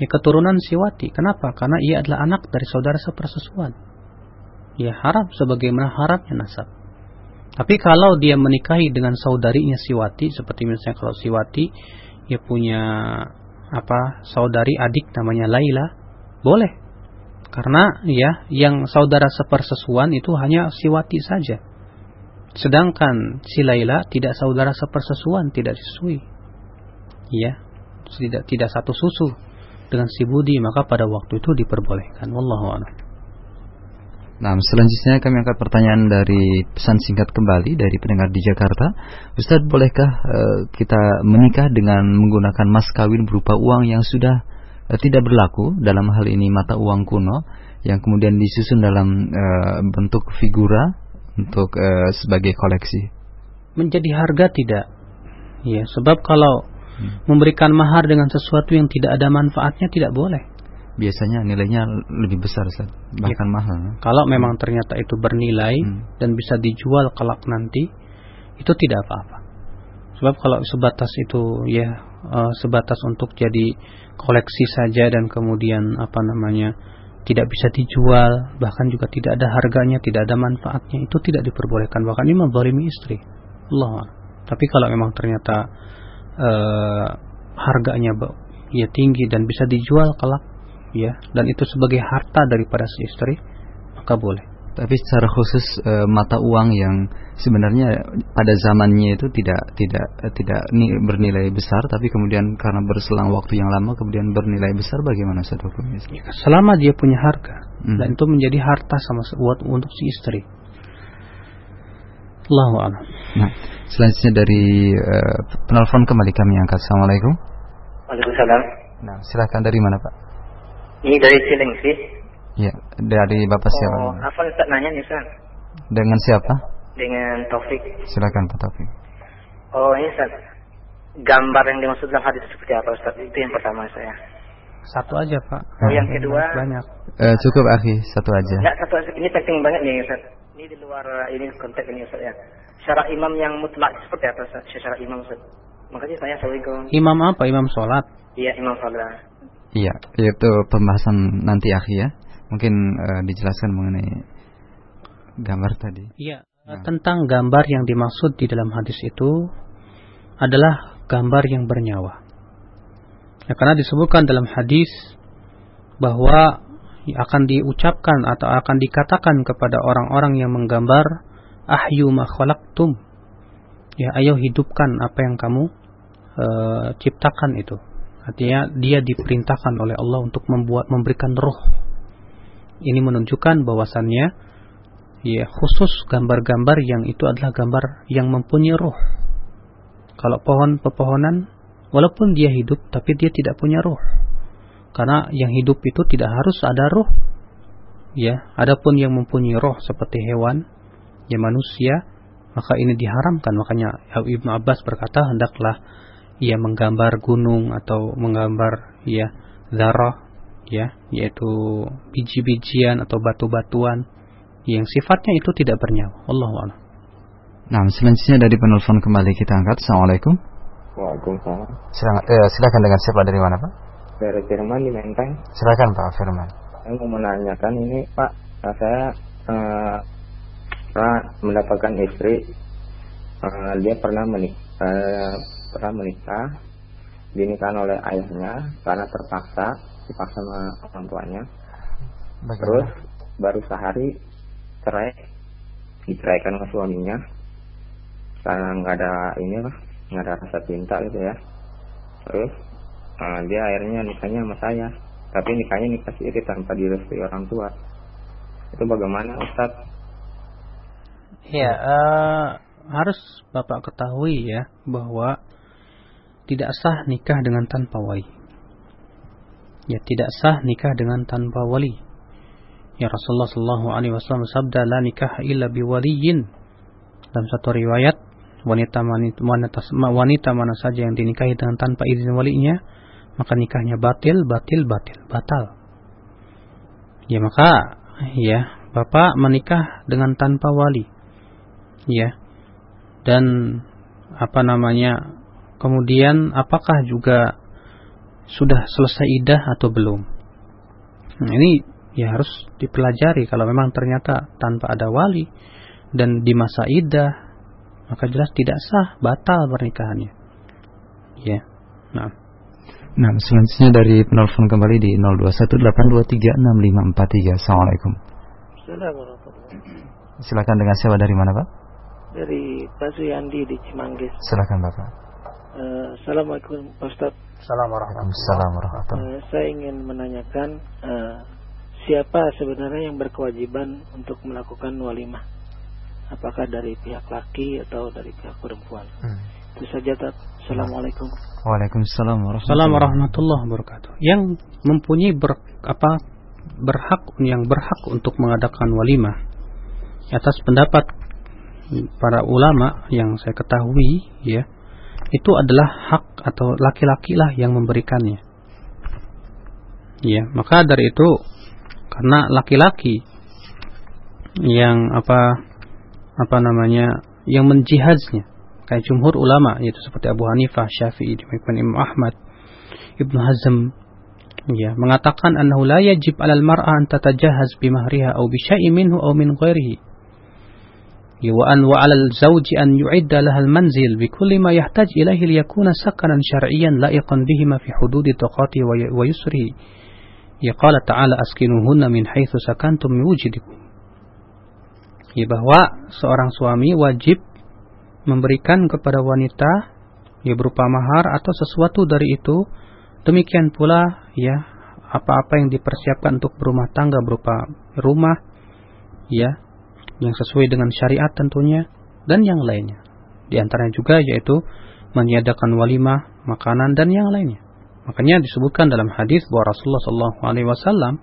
ya, keturunan Siwati. Kenapa? Karena ia adalah anak dari saudara sepersusuan. Ya haram sebagaimana haramnya nasab. Tapi kalau dia menikahi dengan saudarinya Siwati, seperti misalnya kalau Siwati ia punya apa saudari adik namanya Laila, boleh. Karena ya yang saudara sepersusuan itu hanya Siwati saja. Sedangkan si Laila tidak saudara sepersusuan, tidak disusui. Ya, tidak tidak satu susu dengan si budi maka pada waktu itu diperbolehkan wallahu a'lam Nah, selanjutnya kami angkat pertanyaan dari pesan singkat kembali dari pendengar di Jakarta. Ustaz, bolehkah uh, kita menikah dengan menggunakan mas kawin berupa uang yang sudah uh, tidak berlaku dalam hal ini mata uang kuno yang kemudian disusun dalam uh, bentuk figura untuk uh, sebagai koleksi? Menjadi harga tidak. Ya, sebab kalau Hmm. Memberikan mahar dengan sesuatu yang tidak ada manfaatnya tidak boleh. Biasanya nilainya lebih besar, Ustaz. bahkan ya. mahal. Kalau memang ternyata itu bernilai hmm. dan bisa dijual kelak nanti, itu tidak apa-apa. Sebab kalau sebatas itu ya uh, sebatas untuk jadi koleksi saja dan kemudian apa namanya tidak bisa dijual, bahkan juga tidak ada harganya, tidak ada manfaatnya, itu tidak diperbolehkan. Bahkan ini menzalimi istri. Allah. Tapi kalau memang ternyata uh, harganya ya tinggi dan bisa dijual kelak ya dan itu sebagai harta daripada si istri maka boleh tapi secara khusus e, mata uang yang sebenarnya pada zamannya itu tidak tidak e, tidak bernilai besar tapi kemudian karena berselang waktu yang lama kemudian bernilai besar bagaimana Ustaz hukumnya? Ya, selama dia punya harga hmm. dan itu menjadi harta sama buat untuk si istri. Allahu a'lam. Nah, selanjutnya dari uh, penelpon kembali kami angkat. Assalamualaikum. Waalaikumsalam. Nah, silakan dari mana Pak? Ini dari Cilengsi. Ya, dari Bapak oh, siapa? Oh, apa Ustaz nanya nih Ustaz? Dengan siapa? Dengan Taufik. Silakan Pak Taufik. Oh, ini Ustaz. Gambar yang dimaksud dalam hadis seperti apa Ustaz? Itu yang pertama saya. Satu aja Pak. Oh, yang kedua banyak. Uh, cukup akhi, satu aja. Enggak, satu aja. Ini penting banget nih Ustaz. Ini di luar ini konteks ini Ustaz ya. Syarat imam yang mutlak seperti apa Ustaz? Syarat imam Ustaz. Makanya saya Assalamualaikum. Imam apa? Imam sholat? Iya, imam sholat. Iya, itu pembahasan nanti akhi ya. Mungkin uh, dijelaskan mengenai gambar tadi. Iya, nah. tentang gambar yang dimaksud di dalam hadis itu adalah gambar yang bernyawa. Ya, karena disebutkan dalam hadis bahwa akan diucapkan atau akan dikatakan kepada orang-orang yang menggambar ahyu ma khalaqtum ya ayo hidupkan apa yang kamu uh, ciptakan itu Artinya dia diperintahkan oleh Allah untuk membuat memberikan roh. Ini menunjukkan bahwasannya ya khusus gambar-gambar yang itu adalah gambar yang mempunyai roh. Kalau pohon pepohonan walaupun dia hidup tapi dia tidak punya roh. Karena yang hidup itu tidak harus ada roh. Ya, adapun yang mempunyai roh seperti hewan, ya manusia, maka ini diharamkan. Makanya Ibnu Abbas berkata hendaklah ia menggambar gunung atau menggambar ya zarah ya yaitu biji-bijian atau batu-batuan yang sifatnya itu tidak bernyawa. Allah a'lam. Nah, selanjutnya dari penelpon kembali kita angkat. Assalamualaikum. Waalaikumsalam. Silakan, eh, silakan dengan siapa dari mana Pak? Dari Firman di Menteng. Silakan Pak Firman. Saya mau menanyakan ini Pak, saya uh, pernah mendapatkan istri, uh, dia pernah menikah, uh, pernah menikah, dinikahan oleh ayahnya karena terpaksa, dipaksa sama orang tuanya. Bagaimana? Terus baru sehari cerai, diceraikan sama suaminya karena nggak ada ini lah, nggak ada rasa cinta gitu ya. Terus uh, dia akhirnya nikahnya sama saya, tapi nikahnya nikah siri tanpa direstui orang tua. Itu bagaimana Ustadz? Ya, uh, harus Bapak ketahui ya bahwa tidak sah nikah dengan tanpa wali. Ya, tidak sah nikah dengan tanpa wali. Ya Rasulullah Shallallahu Alaihi Wasallam sabda la nikah illa biwaliyin. Dalam satu riwayat wanita wanita wanita mana saja yang dinikahi dengan tanpa izin walinya maka nikahnya batil batil batil batal. Ya maka ya bapak menikah dengan tanpa wali ya dan apa namanya kemudian apakah juga sudah selesai idah atau belum nah, ini ya harus dipelajari kalau memang ternyata tanpa ada wali dan di masa idah maka jelas tidak sah batal pernikahannya ya nah Nah, selanjutnya dari penelpon kembali di 0218236543. Assalamualaikum. Assalamualaikum. Silakan dengan siapa dari mana, Pak? dari Pak Suyandi di Cimanggis. Silakan Bapak. Uh, Assalamualaikum Ustaz. Assalamualaikum warahmatullahi uh, Saya ingin menanyakan uh, siapa sebenarnya yang berkewajiban untuk melakukan walimah? Apakah dari pihak laki atau dari pihak perempuan? Hmm. Itu saja tak. Assalamualaikum. Waalaikumsalam warahmatullahi wabarakatuh. Yang mempunyai ber, apa berhak yang berhak untuk mengadakan walimah atas pendapat para ulama yang saya ketahui ya itu adalah hak atau laki-laki lah yang memberikannya. Ya, maka dari itu karena laki-laki yang apa apa namanya yang menjihaznya kayak jumhur ulama yaitu seperti Abu Hanifah, Syafi'i, demikian Imam Ahmad, Ibnu Hazm ya mengatakan annahu la yajib 'alal mar'a an tatajahhaz bi mahriha aw bi syai'in minhu aw min ghairihi وأن وعلى الزوج أن يعد لها المنزل بكل ما يحتاج إليه ليكون سكنا شرعيا لائقا بهما في حدود طاقته ويسره قال تعالى أسكنوهن من حيث سكنتم من وجدكم ya bahwa seorang suami wajib memberikan kepada wanita ya berupa mahar atau sesuatu dari itu demikian pula ya apa-apa yang dipersiapkan untuk berumah tangga berupa rumah ya yang sesuai dengan syariat tentunya dan yang lainnya. Di antaranya juga yaitu meniadakan walimah, makanan dan yang lainnya. Makanya disebutkan dalam hadis bahwa Rasulullah Shallallahu Alaihi Wasallam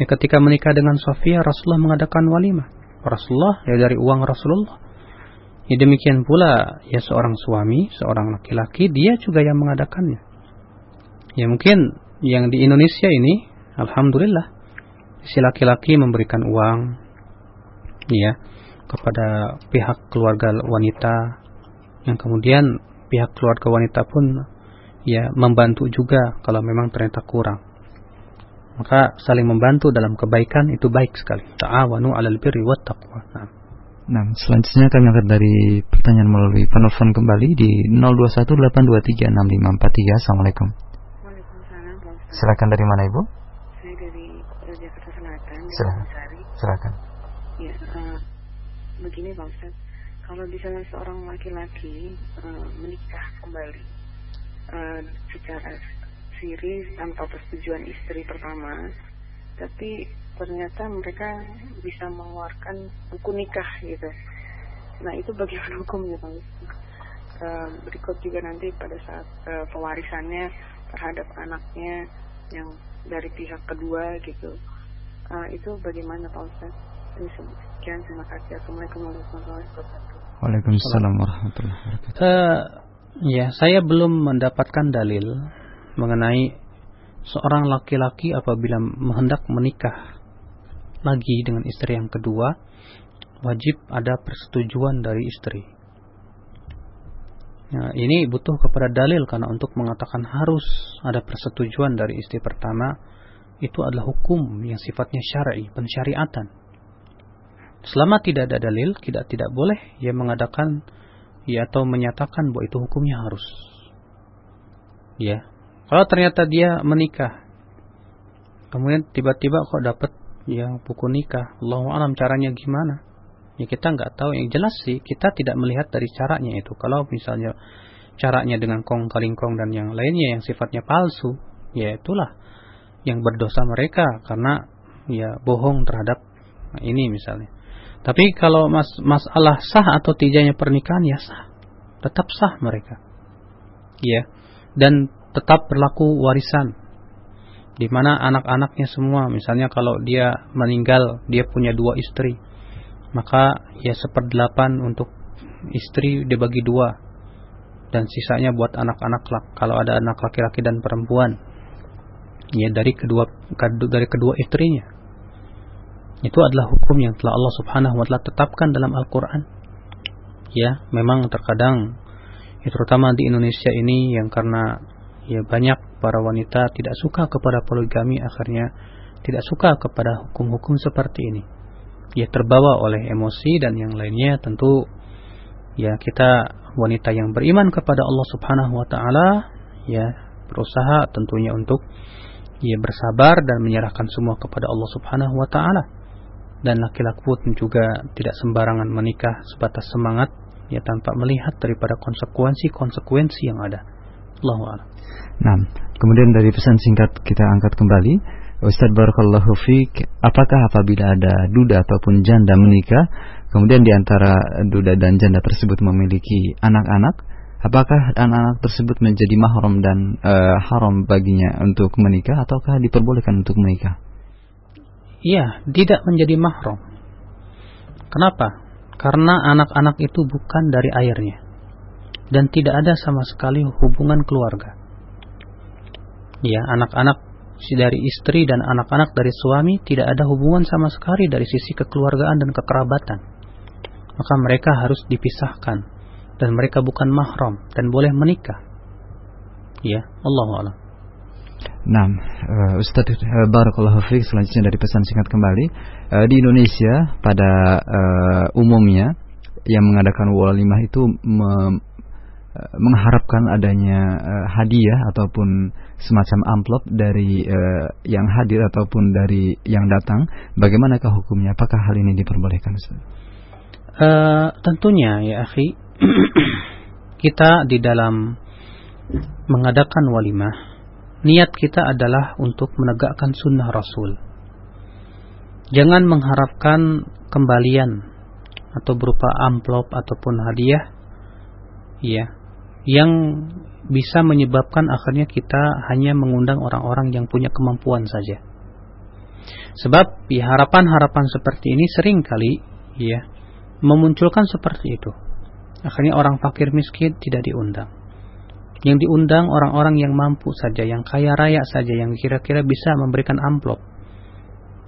ya ketika menikah dengan Sofia Rasulullah mengadakan walimah. Rasulullah ya dari uang Rasulullah. Ya demikian pula ya seorang suami, seorang laki-laki dia juga yang mengadakannya. Ya mungkin yang di Indonesia ini, alhamdulillah, si laki-laki memberikan uang, ya kepada pihak keluarga wanita. Yang kemudian pihak keluarga wanita pun ya membantu juga kalau memang ternyata kurang. Maka saling membantu dalam kebaikan itu baik sekali. Ta'awanu 'alal birri wat taqwa. Nah. nah selanjutnya kami akan dari pertanyaan melalui penelpon kembali di 0218236543 Assalamualaikum. Waalaikumsalam Silakan dari mana Ibu? Saya dari Jakarta Selatan Silakan. Silakan Ya, uh, begini Pak Ustaz, kalau misalnya seorang laki-laki uh, menikah kembali uh, secara siri tanpa persetujuan istri pertama tapi ternyata mereka bisa mengeluarkan buku nikah gitu. Nah itu bagaimana hukumnya Pak uh, berikut juga nanti pada saat uh, pewarisannya terhadap anaknya yang dari pihak kedua gitu. Uh, itu bagaimana Pak Ustaz ini Waalaikumsalam warahmatullahi wabarakatuh uh, ya saya belum mendapatkan dalil mengenai seorang laki-laki apabila menghendak menikah lagi dengan istri yang kedua wajib ada persetujuan dari istri. Nah, ini butuh kepada dalil karena untuk mengatakan harus ada persetujuan dari istri pertama itu adalah hukum yang sifatnya syar'i, pensyariatan. Selama tidak ada dalil, tidak tidak boleh ia mengadakan ya atau menyatakan bahwa itu hukumnya harus. Ya. Kalau ternyata dia menikah kemudian tiba-tiba kok dapat yang buku nikah. Allah alam caranya gimana? Ya kita nggak tahu. Yang jelas sih kita tidak melihat dari caranya itu. Kalau misalnya caranya dengan kong kaling kong dan yang lainnya yang sifatnya palsu, ya itulah yang berdosa mereka karena ya bohong terhadap ini misalnya. Tapi kalau mas masalah sah atau tidaknya pernikahan ya sah, tetap sah mereka. Ya, dan tetap berlaku warisan. Di mana anak-anaknya semua misalnya kalau dia meninggal dia punya dua istri. Maka ya seperdelapan untuk istri dibagi dua. Dan sisanya buat anak-anak kalau ada anak laki-laki dan perempuan. Ya dari kedua dari kedua istrinya itu adalah hukum yang telah Allah Subhanahu wa taala tetapkan dalam Al-Qur'an ya memang terkadang ya terutama di Indonesia ini yang karena ya banyak para wanita tidak suka kepada poligami akhirnya tidak suka kepada hukum-hukum seperti ini. Ya terbawa oleh emosi dan yang lainnya tentu ya kita wanita yang beriman kepada Allah Subhanahu wa taala ya berusaha tentunya untuk ya bersabar dan menyerahkan semua kepada Allah Subhanahu wa taala. Dan laki-laki pun juga tidak sembarangan menikah sebatas semangat ya tanpa melihat daripada konsekuensi-konsekuensi yang ada. Allahu a'lam. Nah, kemudian dari pesan singkat kita angkat kembali, Ustadz Barakallahu Fik, apakah apabila ada duda ataupun janda menikah, kemudian di antara duda dan janda tersebut memiliki anak-anak, apakah anak-anak tersebut menjadi mahram dan uh, haram baginya untuk menikah ataukah diperbolehkan untuk menikah? Iya, tidak menjadi mahram. Kenapa? Karena anak-anak itu bukan dari airnya dan tidak ada sama sekali hubungan keluarga. Ya, anak-anak dari istri dan anak-anak dari suami tidak ada hubungan sama sekali dari sisi kekeluargaan dan kekerabatan. Maka mereka harus dipisahkan dan mereka bukan mahram dan boleh menikah. Ya, Allah a'lam. Nah, uh, Ustaz uh, selanjutnya dari pesan singkat kembali uh, di Indonesia pada uh, umumnya yang mengadakan walimah itu Eh, mengharapkan adanya uh, hadiah ataupun semacam amplop dari uh, yang hadir ataupun dari yang datang, bagaimanakah hukumnya? Apakah hal ini diperbolehkan? Uh, tentunya ya, akhi, kita di dalam mengadakan walimah, niat kita adalah untuk menegakkan sunnah Rasul. Jangan mengharapkan kembalian atau berupa amplop ataupun hadiah, ya yang bisa menyebabkan akhirnya kita hanya mengundang orang-orang yang punya kemampuan saja. Sebab ya, harapan-harapan seperti ini sering kali ya memunculkan seperti itu. Akhirnya orang fakir miskin tidak diundang. Yang diundang orang-orang yang mampu saja, yang kaya raya saja, yang kira-kira bisa memberikan amplop.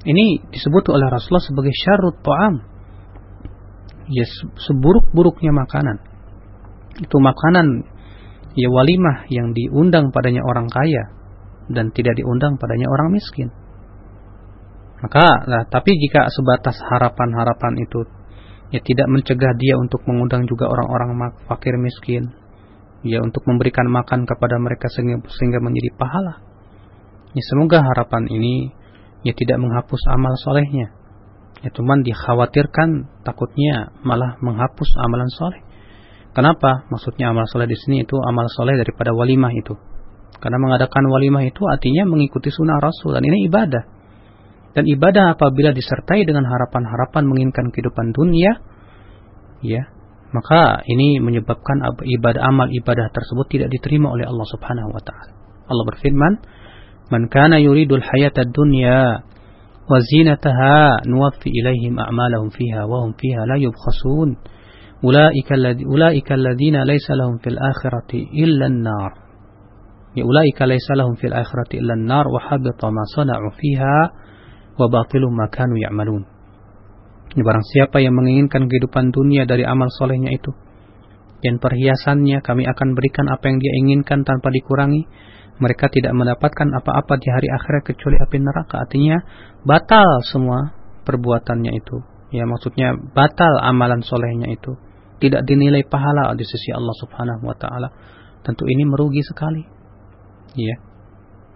Ini disebut oleh Rasulullah sebagai syarut ta'am. Ya, seburuk-buruknya makanan itu makanan ya walimah yang diundang padanya orang kaya dan tidak diundang padanya orang miskin. Maka, nah, tapi jika sebatas harapan-harapan itu ya tidak mencegah dia untuk mengundang juga orang-orang fakir miskin, ya untuk memberikan makan kepada mereka sehingga, sehingga menjadi pahala. Ya semoga harapan ini ya tidak menghapus amal solehnya. Ya cuman dikhawatirkan takutnya malah menghapus amalan soleh. Kenapa? Maksudnya amal soleh di sini itu amal soleh daripada walimah itu. Karena mengadakan walimah itu artinya mengikuti sunnah Rasul dan ini ibadah. Dan ibadah apabila disertai dengan harapan-harapan menginginkan kehidupan dunia, ya, maka ini menyebabkan ibadah amal ibadah tersebut tidak diterima oleh Allah Subhanahu wa taala. Allah berfirman, "Man kana yuridul hayatad dunya wa zinataha nuwaffi ilaihim a'malahum fiha wa hum fiha la yubkhasun." Ulaika alladziina laysa lahum fil akhirati illa an-nar ya ulaika laisa lahum fil akhirati illa an-nar wa habita ma sana'u fiha wa batilu ma kanu ya'malun. Barang siapa yang menginginkan kehidupan dunia dari amal solehnya itu? Dan perhiasannya kami akan berikan apa yang dia inginkan tanpa dikurangi. Mereka tidak mendapatkan apa-apa di hari akhirat kecuali api neraka. Artinya batal semua perbuatannya itu. Ya maksudnya batal amalan solehnya itu. Tidak dinilai pahala di sisi Allah subhanahu wa ta'ala. Tentu ini merugi sekali. Ya.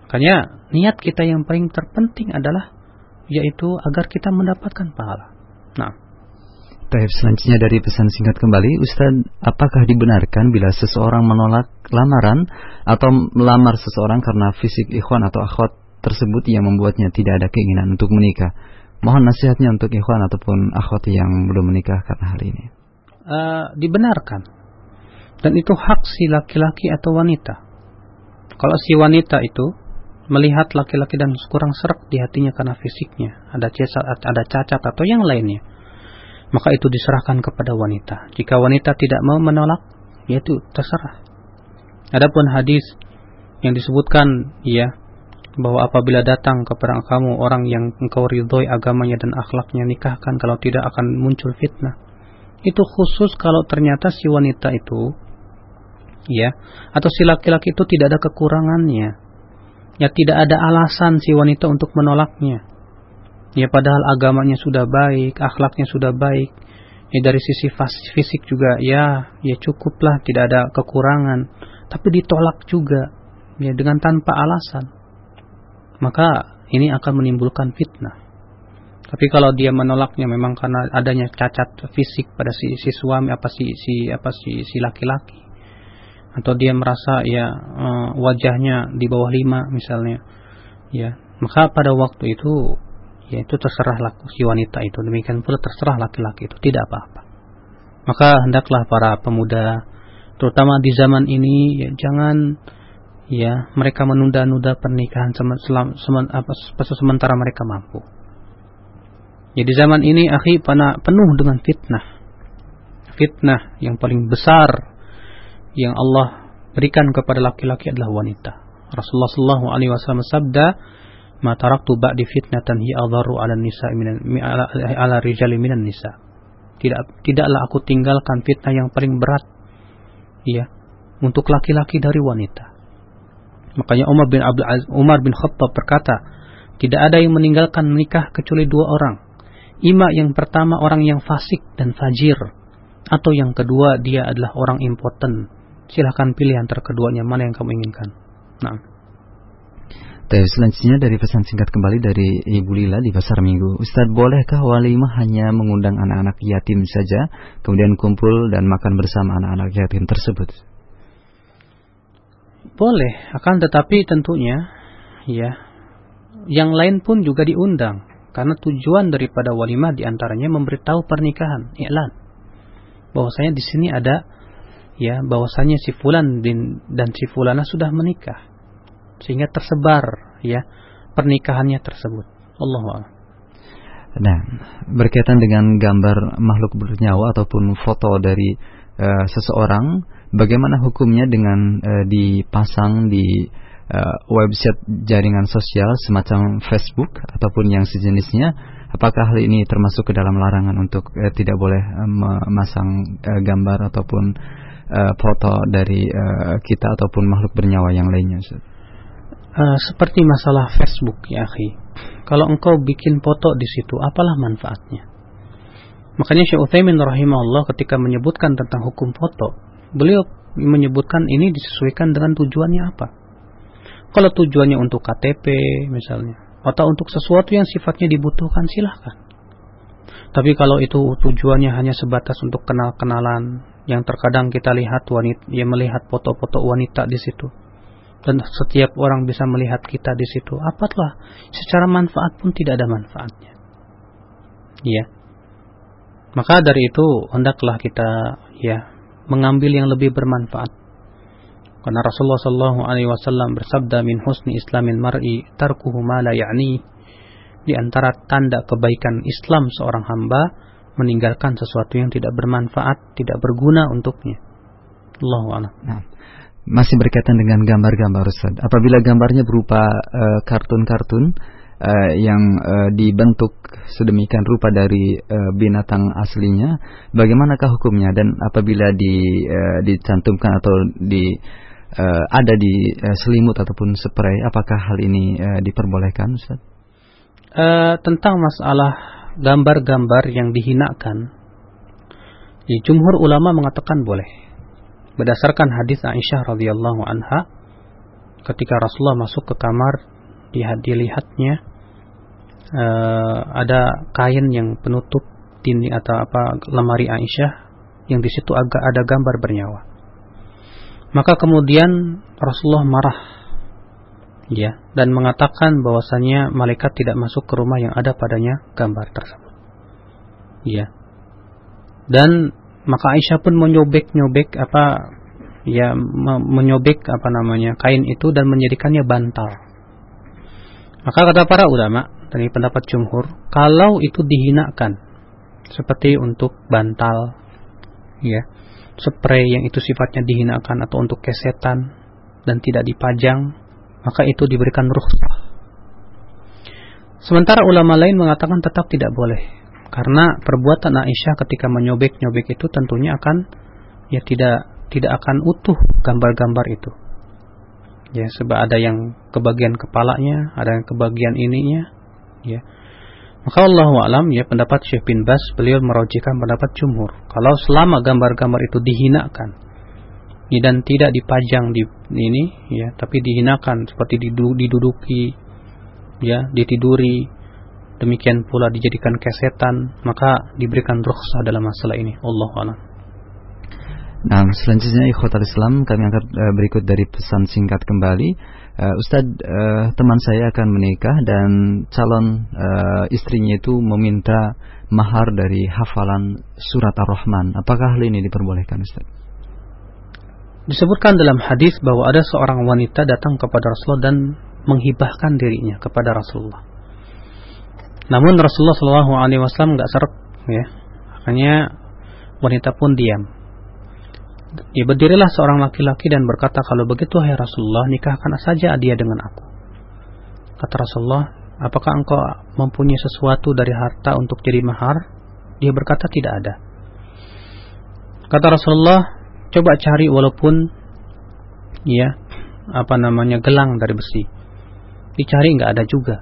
Makanya niat kita yang paling terpenting adalah yaitu agar kita mendapatkan pahala. Nah. Taib selanjutnya dari pesan singkat kembali, Ustaz, apakah dibenarkan bila seseorang menolak lamaran atau melamar seseorang karena fisik ikhwan atau akhwat tersebut yang membuatnya tidak ada keinginan untuk menikah? Mohon nasihatnya untuk ikhwan ataupun akhwat yang belum menikah karena hal ini. Uh, dibenarkan. Dan itu hak si laki-laki atau wanita. Kalau si wanita itu melihat laki-laki dan kurang serak di hatinya karena fisiknya, ada cacat, ada cacat atau yang lainnya, maka itu diserahkan kepada wanita. Jika wanita tidak mau menolak, yaitu terserah. Adapun hadis yang disebutkan, ya, bahwa apabila datang kepada kamu orang yang engkau ridhoi agamanya dan akhlaknya nikahkan kalau tidak akan muncul fitnah. Itu khusus kalau ternyata si wanita itu ya atau si laki-laki itu tidak ada kekurangannya ya tidak ada alasan si wanita untuk menolaknya. Ya padahal agamanya sudah baik akhlaknya sudah baik. Ya dari sisi fisik juga ya ya cukuplah tidak ada kekurangan. Tapi ditolak juga ya dengan tanpa alasan. Maka ini akan menimbulkan fitnah. Tapi kalau dia menolaknya memang karena adanya cacat fisik pada si, si suami apa si si apa si si laki-laki atau dia merasa ya uh, wajahnya di bawah lima misalnya. Ya maka pada waktu itu ya itu terserah si wanita itu. Demikian pula terserah laki-laki itu. Tidak apa-apa. Maka hendaklah para pemuda terutama di zaman ini ya, jangan ya mereka menunda-nunda pernikahan selam, semen, apa, sementara mereka mampu. Ya di zaman ini akhi penuh dengan fitnah. Fitnah yang paling besar yang Allah berikan kepada laki-laki adalah wanita. Rasulullah sallallahu alaihi wasallam sabda, "Ma taraktu ba'di fitnatan hi adharu 'ala nisa minan ala, ala rijali minan nisa." Tidak tidaklah aku tinggalkan fitnah yang paling berat ya untuk laki-laki dari wanita. Makanya Umar bin Abdul Aziz, Umar bin Khattab berkata, tidak ada yang meninggalkan nikah kecuali dua orang. Ima yang pertama orang yang fasik dan fajir, atau yang kedua dia adalah orang impoten silahkan pilih antara keduanya mana yang kamu inginkan. Nah. Tapi selanjutnya dari pesan singkat kembali dari Ibu Lila di Pasar Minggu. Ustadz, bolehkah walimah hanya mengundang anak-anak yatim saja, kemudian kumpul dan makan bersama anak-anak yatim tersebut? Boleh, akan tetapi tentunya, ya, yang lain pun juga diundang. Karena tujuan daripada walimah di antaranya memberitahu pernikahan, iklan. Bahwasanya di sini ada ya bahwasanya si fulan dan si fulana sudah menikah. Sehingga tersebar ya pernikahannya tersebut. Allah Nah, berkaitan dengan gambar makhluk bernyawa ataupun foto dari uh, seseorang, bagaimana hukumnya dengan uh, dipasang di uh, website jaringan sosial semacam Facebook ataupun yang sejenisnya? Apakah hal ini termasuk ke dalam larangan untuk uh, tidak boleh uh, memasang uh, gambar ataupun uh, foto dari uh, kita ataupun makhluk bernyawa yang lainnya Uh, seperti masalah Facebook ya akhi. Kalau engkau bikin foto di situ, apalah manfaatnya? Makanya Syekh Utsaimin rahimahullah ketika menyebutkan tentang hukum foto, beliau menyebutkan ini disesuaikan dengan tujuannya apa. Kalau tujuannya untuk KTP misalnya, atau untuk sesuatu yang sifatnya dibutuhkan silahkan. Tapi kalau itu tujuannya hanya sebatas untuk kenal-kenalan, yang terkadang kita lihat wanita, yang melihat foto-foto wanita di situ. dan setiap orang bisa melihat kita di situ. Apalah, secara manfaat pun tidak ada manfaatnya. Ya. Maka dari itu hendaklah kita ya mengambil yang lebih bermanfaat. Karena Rasulullah Shallallahu Alaihi Wasallam bersabda min husni islamin mar'i tarkuhu ma ya'ni di antara tanda kebaikan Islam seorang hamba meninggalkan sesuatu yang tidak bermanfaat, tidak berguna untuknya. Allahu a'lam. Nah, masih berkaitan dengan gambar-gambar Ustaz. Apabila gambarnya berupa eh, kartun-kartun uh, uh, yang uh, dibentuk sedemikian rupa dari uh, binatang aslinya, bagaimanakah hukumnya dan apabila di uh, dicantumkan atau di uh, ada di uh, selimut ataupun spray, apakah hal ini uh, diperbolehkan Ustaz? Uh, tentang masalah gambar-gambar yang dihinakan, di jumhur ulama mengatakan boleh. Berdasarkan hadis Aisyah radhiyallahu anha ketika Rasulullah masuk ke kamar dilihatnya uh, ada kain yang penutup dinding atau apa lemari Aisyah yang di situ agak ada gambar bernyawa. Maka kemudian Rasulullah marah ya dan mengatakan bahwasanya malaikat tidak masuk ke rumah yang ada padanya gambar tersebut. Ya. Dan maka Aisyah pun menyobek-nyobek apa ya menyobek apa namanya kain itu dan menjadikannya bantal. Maka kata para ulama dari pendapat jumhur, kalau itu dihinakan seperti untuk bantal ya, spray yang itu sifatnya dihinakan atau untuk kesetan dan tidak dipajang, maka itu diberikan rukhsah. Sementara ulama lain mengatakan tetap tidak boleh karena perbuatan Aisyah ketika menyobek-nyobek itu tentunya akan ya tidak tidak akan utuh gambar-gambar itu. Ya, sebab ada yang kebagian kepalanya, ada yang kebagian ininya, ya. Maka Allah alam ya pendapat Syekh bin Bas beliau merojikan pendapat jumhur. Kalau selama gambar-gambar itu dihinakan dan tidak dipajang di ini ya, tapi dihinakan seperti diduduki ya, ditiduri demikian pula dijadikan kesetan, maka diberikan rukhsah dalam masalah ini. Allah a'lam. Nah, selanjutnya ikhwatal Islam kami angkat uh, berikut dari pesan singkat kembali. Uh, Ustadz, uh, teman saya akan menikah dan calon uh, istrinya itu meminta mahar dari hafalan surat Ar-Rahman. Apakah hal ini diperbolehkan Ustadz? Disebutkan dalam hadis bahwa ada seorang wanita datang kepada Rasulullah dan menghibahkan dirinya kepada Rasulullah. Namun Rasulullah Shallallahu Alaihi Wasallam nggak serap, ya. Makanya wanita pun diam. Ya berdirilah seorang laki-laki dan berkata kalau begitu hai Rasulullah nikahkan saja dia dengan aku. Kata Rasulullah, apakah engkau mempunyai sesuatu dari harta untuk jadi mahar? Dia berkata tidak ada. Kata Rasulullah, coba cari walaupun ya apa namanya gelang dari besi. Dicari nggak ada juga.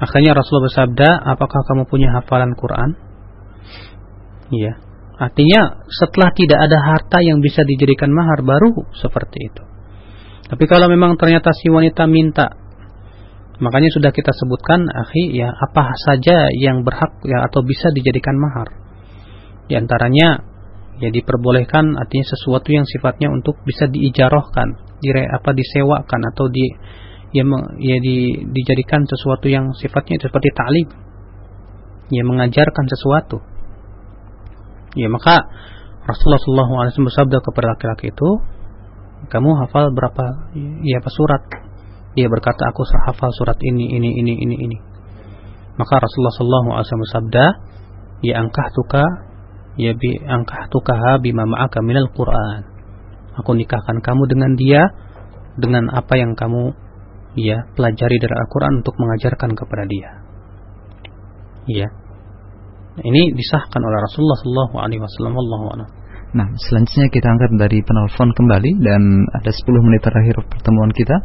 Akhirnya Rasulullah bersabda, apakah kamu punya hafalan Quran? Iya. Artinya setelah tidak ada harta yang bisa dijadikan mahar baru seperti itu. Tapi kalau memang ternyata si wanita minta, makanya sudah kita sebutkan, akhi, ya apa saja yang berhak ya atau bisa dijadikan mahar. Di antaranya ya diperbolehkan artinya sesuatu yang sifatnya untuk bisa diijarohkan, dire apa disewakan atau di ya, ya di, dijadikan sesuatu yang sifatnya itu seperti ta'lim. Ya mengajarkan sesuatu. Ya maka Rasulullah SAW bersabda kepada laki-laki itu kamu hafal berapa ya apa surat? Dia berkata aku hafal surat ini ini ini ini ini. Maka Rasulullah SAW bersabda ya angkah tuka ya bi angkah tukaha bima ma'aka minal Quran aku nikahkan kamu dengan dia dengan apa yang kamu ya pelajari dari Al-Quran untuk mengajarkan kepada dia. Ya. Ini disahkan oleh Rasulullah Shallallahu Alaihi Wasallam. Nah, selanjutnya kita angkat dari penelpon kembali dan ada 10 menit terakhir pertemuan kita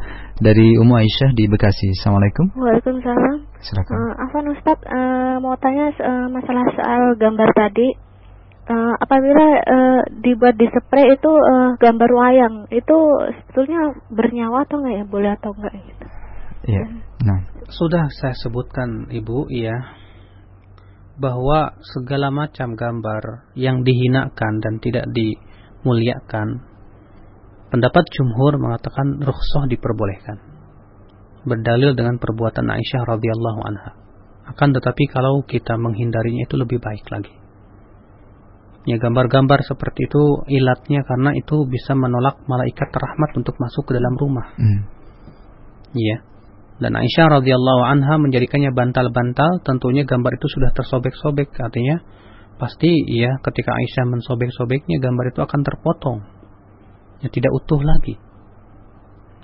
dari Umu Aisyah di Bekasi. Assalamualaikum. Waalaikumsalam. Silakan. Uh, Afan Ustaz, uh, mau tanya uh, masalah soal gambar tadi uh, apabila uh, dibuat di spray itu uh, gambar wayang itu sebetulnya bernyawa atau enggak ya boleh atau enggak gitu Iya. Nah, sudah saya sebutkan Ibu ya bahwa segala macam gambar yang dihinakan dan tidak dimuliakan Pendapat jumhur mengatakan rukhsah diperbolehkan. Berdalil dengan perbuatan Aisyah radhiyallahu anha. Akan tetapi kalau kita menghindarinya itu lebih baik lagi. Ya gambar-gambar seperti itu ilatnya karena itu bisa menolak malaikat rahmat untuk masuk ke dalam rumah. Hmm. Iya. Dan Aisyah radhiyallahu anha menjadikannya bantal-bantal, tentunya gambar itu sudah tersobek-sobek, artinya pasti ya ketika Aisyah mensobek-sobeknya gambar itu akan terpotong. Ya tidak utuh lagi.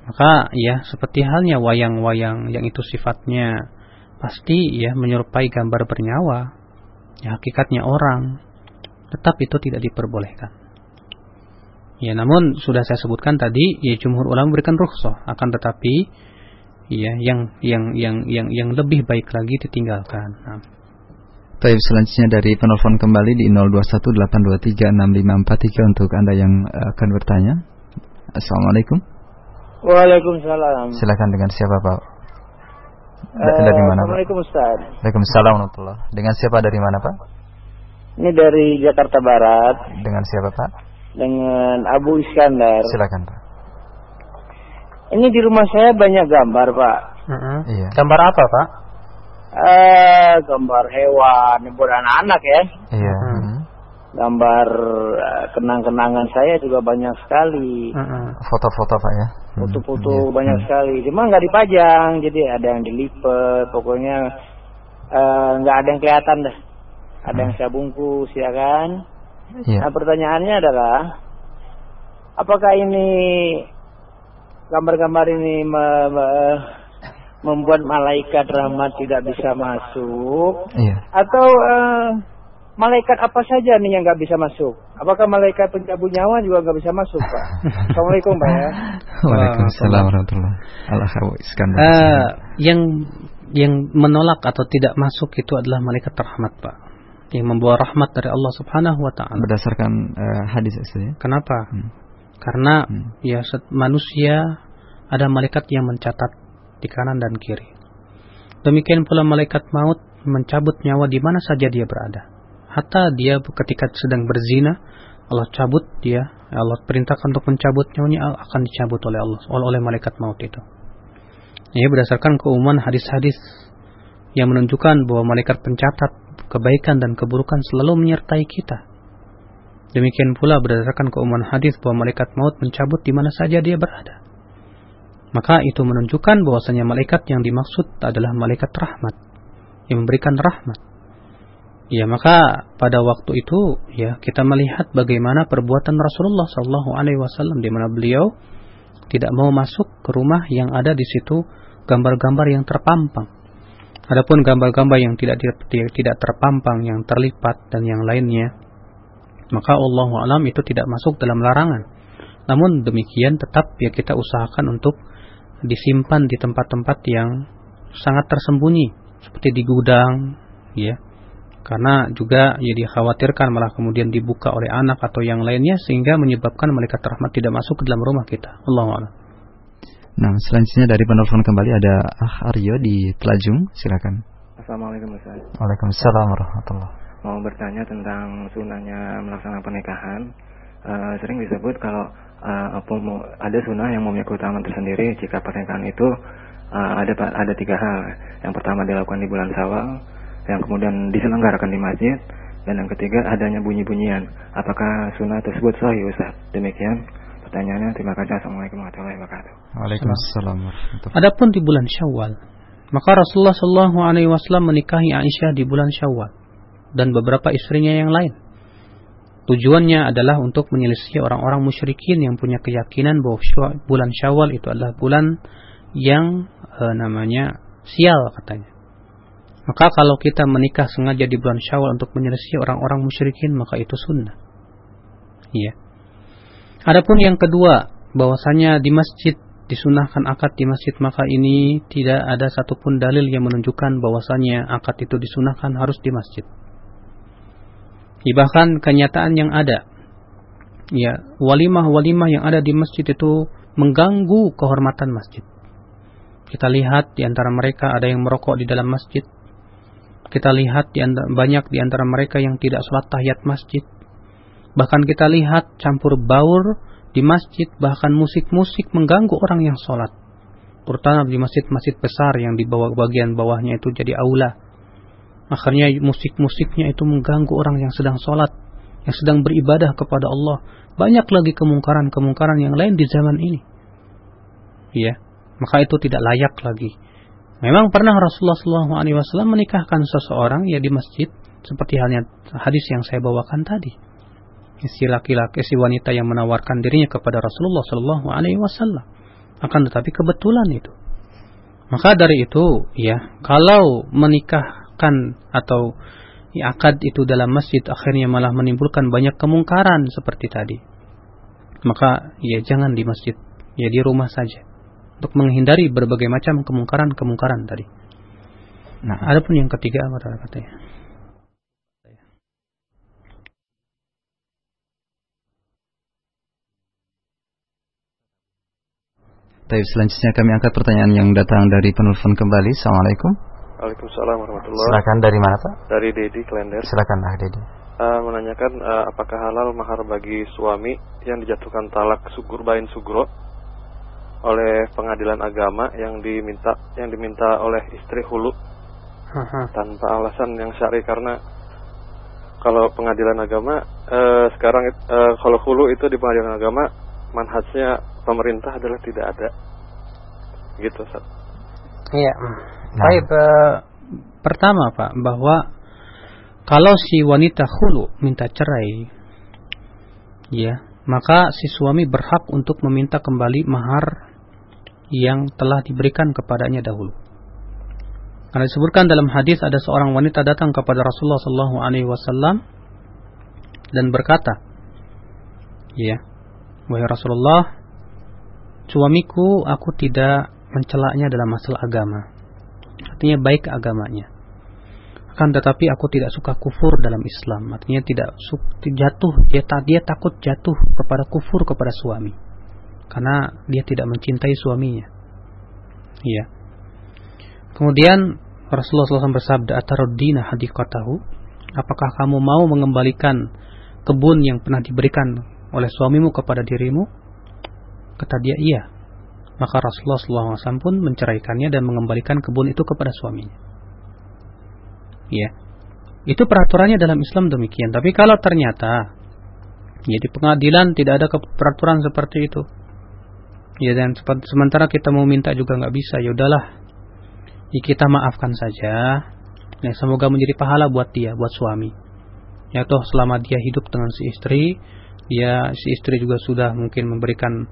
Maka ya seperti halnya wayang-wayang yang itu sifatnya pasti ya menyerupai gambar bernyawa. Ya hakikatnya orang tetap itu tidak diperbolehkan. Ya, namun sudah saya sebutkan tadi, ya jumhur ulama memberikan rukhsah, akan tetapi ya yang yang yang yang yang lebih baik lagi ditinggalkan. Nah. Baik, selanjutnya dari penelpon kembali di 0218236543 untuk Anda yang akan bertanya. Assalamualaikum. Waalaikumsalam. Silakan dengan siapa, Pak? Uh, dari mana, Assalamualaikum, Ustaz. Waalaikumsalam warahmatullahi Dengan siapa dari mana, Pak? Ini dari Jakarta Barat. Dengan siapa Pak? Dengan Abu Iskandar. Silakan Pak. Ini di rumah saya banyak gambar Pak. Uh -huh. Iya. Gambar apa Pak? Eh, gambar hewan, buat anak-anak ya. Iya. Uh -huh. Gambar uh, kenang-kenangan saya juga banyak sekali. Foto-foto uh -huh. Pak ya. Foto-foto uh -huh. banyak uh -huh. sekali. Cuma nggak dipajang, jadi ada yang dilipet. Pokoknya eh, nggak uh, ada yang kelihatan dah ada yang saya bungkus ya kan ya. nah pertanyaannya adalah apakah ini gambar-gambar ini me, me, membuat malaikat rahmat tidak bisa masuk ya. atau uh, malaikat apa saja nih yang nggak bisa masuk? Apakah malaikat pencabut nyawa juga nggak bisa masuk, Pak? Assalamualaikum, Pak ya. Waalaikumsalam warahmatullahi wabarakatuh. Uh, yang yang menolak atau tidak masuk itu adalah malaikat rahmat, Pak yang membawa rahmat dari Allah Subhanahu wa taala. Berdasarkan uh, hadis itu Kenapa? Hmm. Karena hmm. ya manusia ada malaikat yang mencatat di kanan dan kiri. Demikian pula malaikat maut mencabut nyawa di mana saja dia berada. Hatta dia ketika sedang berzina, Allah cabut dia, Allah perintahkan untuk mencabut nyawanya akan dicabut oleh Allah oleh, oleh malaikat maut itu. Ini berdasarkan keumuman hadis-hadis yang menunjukkan bahwa malaikat pencatat kebaikan dan keburukan selalu menyertai kita. Demikian pula berdasarkan keumuman hadis bahwa malaikat maut mencabut di mana saja dia berada. Maka itu menunjukkan bahwasanya malaikat yang dimaksud adalah malaikat rahmat yang memberikan rahmat. Ya maka pada waktu itu ya kita melihat bagaimana perbuatan Rasulullah Shallallahu Alaihi Wasallam di mana beliau tidak mau masuk ke rumah yang ada di situ gambar-gambar yang terpampang Adapun gambar-gambar yang tidak tidak terpampang, yang terlipat dan yang lainnya, maka Allah alam itu tidak masuk dalam larangan. Namun demikian tetap ya kita usahakan untuk disimpan di tempat-tempat yang sangat tersembunyi, seperti di gudang, ya. Karena juga ya dikhawatirkan malah kemudian dibuka oleh anak atau yang lainnya sehingga menyebabkan malaikat rahmat tidak masuk ke dalam rumah kita. Allah alam. Nah, selanjutnya dari penelpon kembali ada Ah Aryo di Telajung, silakan. Assalamualaikum Ustaz. Waalaikumsalam warahmatullahi Mau bertanya tentang sunahnya melaksanakan pernikahan. Uh, sering disebut kalau uh, ada sunnah yang memiliki keutamaan tersendiri jika pernikahan itu uh, ada ada tiga hal. Yang pertama dilakukan di bulan Syawal, yang kemudian diselenggarakan di masjid, dan yang ketiga adanya bunyi-bunyian. Apakah sunnah tersebut sahih Ustaz? Demikian pertanyaannya. Terima kasih. Assalamualaikum warahmatullahi wabarakatuh. Waalaikumsalam. Adapun di bulan Syawal, maka Rasulullah Shallallahu Alaihi Wasallam menikahi Aisyah di bulan Syawal dan beberapa istrinya yang lain. Tujuannya adalah untuk menyelisih orang-orang musyrikin yang punya keyakinan bahwa bulan Syawal itu adalah bulan yang e, namanya sial katanya. Maka kalau kita menikah sengaja di bulan Syawal untuk menyelisih orang-orang musyrikin maka itu sunnah. Iya. Adapun yang kedua, bahwasanya di masjid disunahkan akad di masjid maka ini tidak ada satupun dalil yang menunjukkan bahwasanya akad itu disunahkan harus di masjid. Bahkan kenyataan yang ada, ya walimah-walimah yang ada di masjid itu mengganggu kehormatan masjid. Kita lihat di antara mereka ada yang merokok di dalam masjid. Kita lihat di antara, banyak di antara mereka yang tidak sholat tahiyat masjid Bahkan kita lihat campur baur di masjid bahkan musik-musik mengganggu orang yang sholat. Terutama di masjid-masjid besar yang di bawah bagian bawahnya itu jadi aula. Akhirnya musik-musiknya itu mengganggu orang yang sedang sholat, yang sedang beribadah kepada Allah. Banyak lagi kemungkaran-kemungkaran yang lain di zaman ini. Ya, maka itu tidak layak lagi. Memang pernah Rasulullah SAW menikahkan seseorang ya di masjid, seperti halnya hadis yang saya bawakan tadi si laki-laki si wanita yang menawarkan dirinya kepada Rasulullah Shallallahu Alaihi Wasallam. Akan tetapi kebetulan itu. Maka dari itu ya kalau menikahkan atau ya, akad itu dalam masjid akhirnya malah menimbulkan banyak kemungkaran seperti tadi. Maka ya jangan di masjid. Ya di rumah saja. Untuk menghindari berbagai macam kemungkaran-kemungkaran tadi. Nah, ada pun yang ketiga apa katanya? Tapi selanjutnya kami angkat pertanyaan yang datang dari penelpon kembali. Assalamualaikum. Waalaikumsalam warahmatullahi Silakan dari mana Pak? Dari Dedi Klender. Silakan Pak Dedi. Uh, menanyakan uh, apakah halal mahar bagi suami yang dijatuhkan talak sugur bain sugro oleh pengadilan agama yang diminta yang diminta oleh istri hulu tanpa alasan yang syar'i karena kalau pengadilan agama uh, sekarang uh, kalau hulu itu di pengadilan agama manhajnya pemerintah adalah tidak ada. Gitu, Ustaz. Iya. Nah. Baik, uh, pertama Pak, bahwa kalau si wanita hulu minta cerai, ya, maka si suami berhak untuk meminta kembali mahar yang telah diberikan kepadanya dahulu. Karena disebutkan dalam hadis ada seorang wanita datang kepada Rasulullah Sallallahu Alaihi Wasallam dan berkata, ya, wahai Rasulullah, suamiku aku tidak mencelaknya dalam masalah agama. Artinya baik agamanya. Akan tetapi aku tidak suka kufur dalam Islam. Artinya tidak jatuh, dia, dia takut jatuh kepada kufur kepada suami. Karena dia tidak mencintai suaminya. Iya. Kemudian Rasulullah SAW bersabda, Ataruddina hadikatahu. Apakah kamu mau mengembalikan kebun yang pernah diberikan oleh suamimu kepada dirimu? Kata dia, iya. Maka Rasulullah SAW pun menceraikannya dan mengembalikan kebun itu kepada suaminya. Ya. Itu peraturannya dalam Islam demikian. Tapi kalau ternyata ya di pengadilan tidak ada peraturan seperti itu. Ya dan sementara kita mau minta juga nggak bisa. Ya udahlah. Ya kita maafkan saja. Ya semoga menjadi pahala buat dia, buat suami. Ya toh selama dia hidup dengan si istri, ya si istri juga sudah mungkin memberikan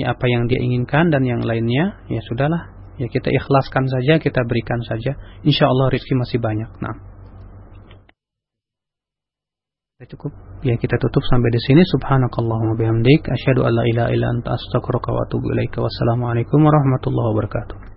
ya apa yang dia inginkan dan yang lainnya ya sudahlah. Ya kita ikhlaskan saja kita berikan saja. Insya Allah rezeki masih banyak. Nah cukup? Ya kita tutup sampai di sini. Subhanakallahumma bihamdik. Asyhadu an la ilaha illa anta astaghfiruka wa atubu ilaika. Wassalamualaikum warahmatullahi wabarakatuh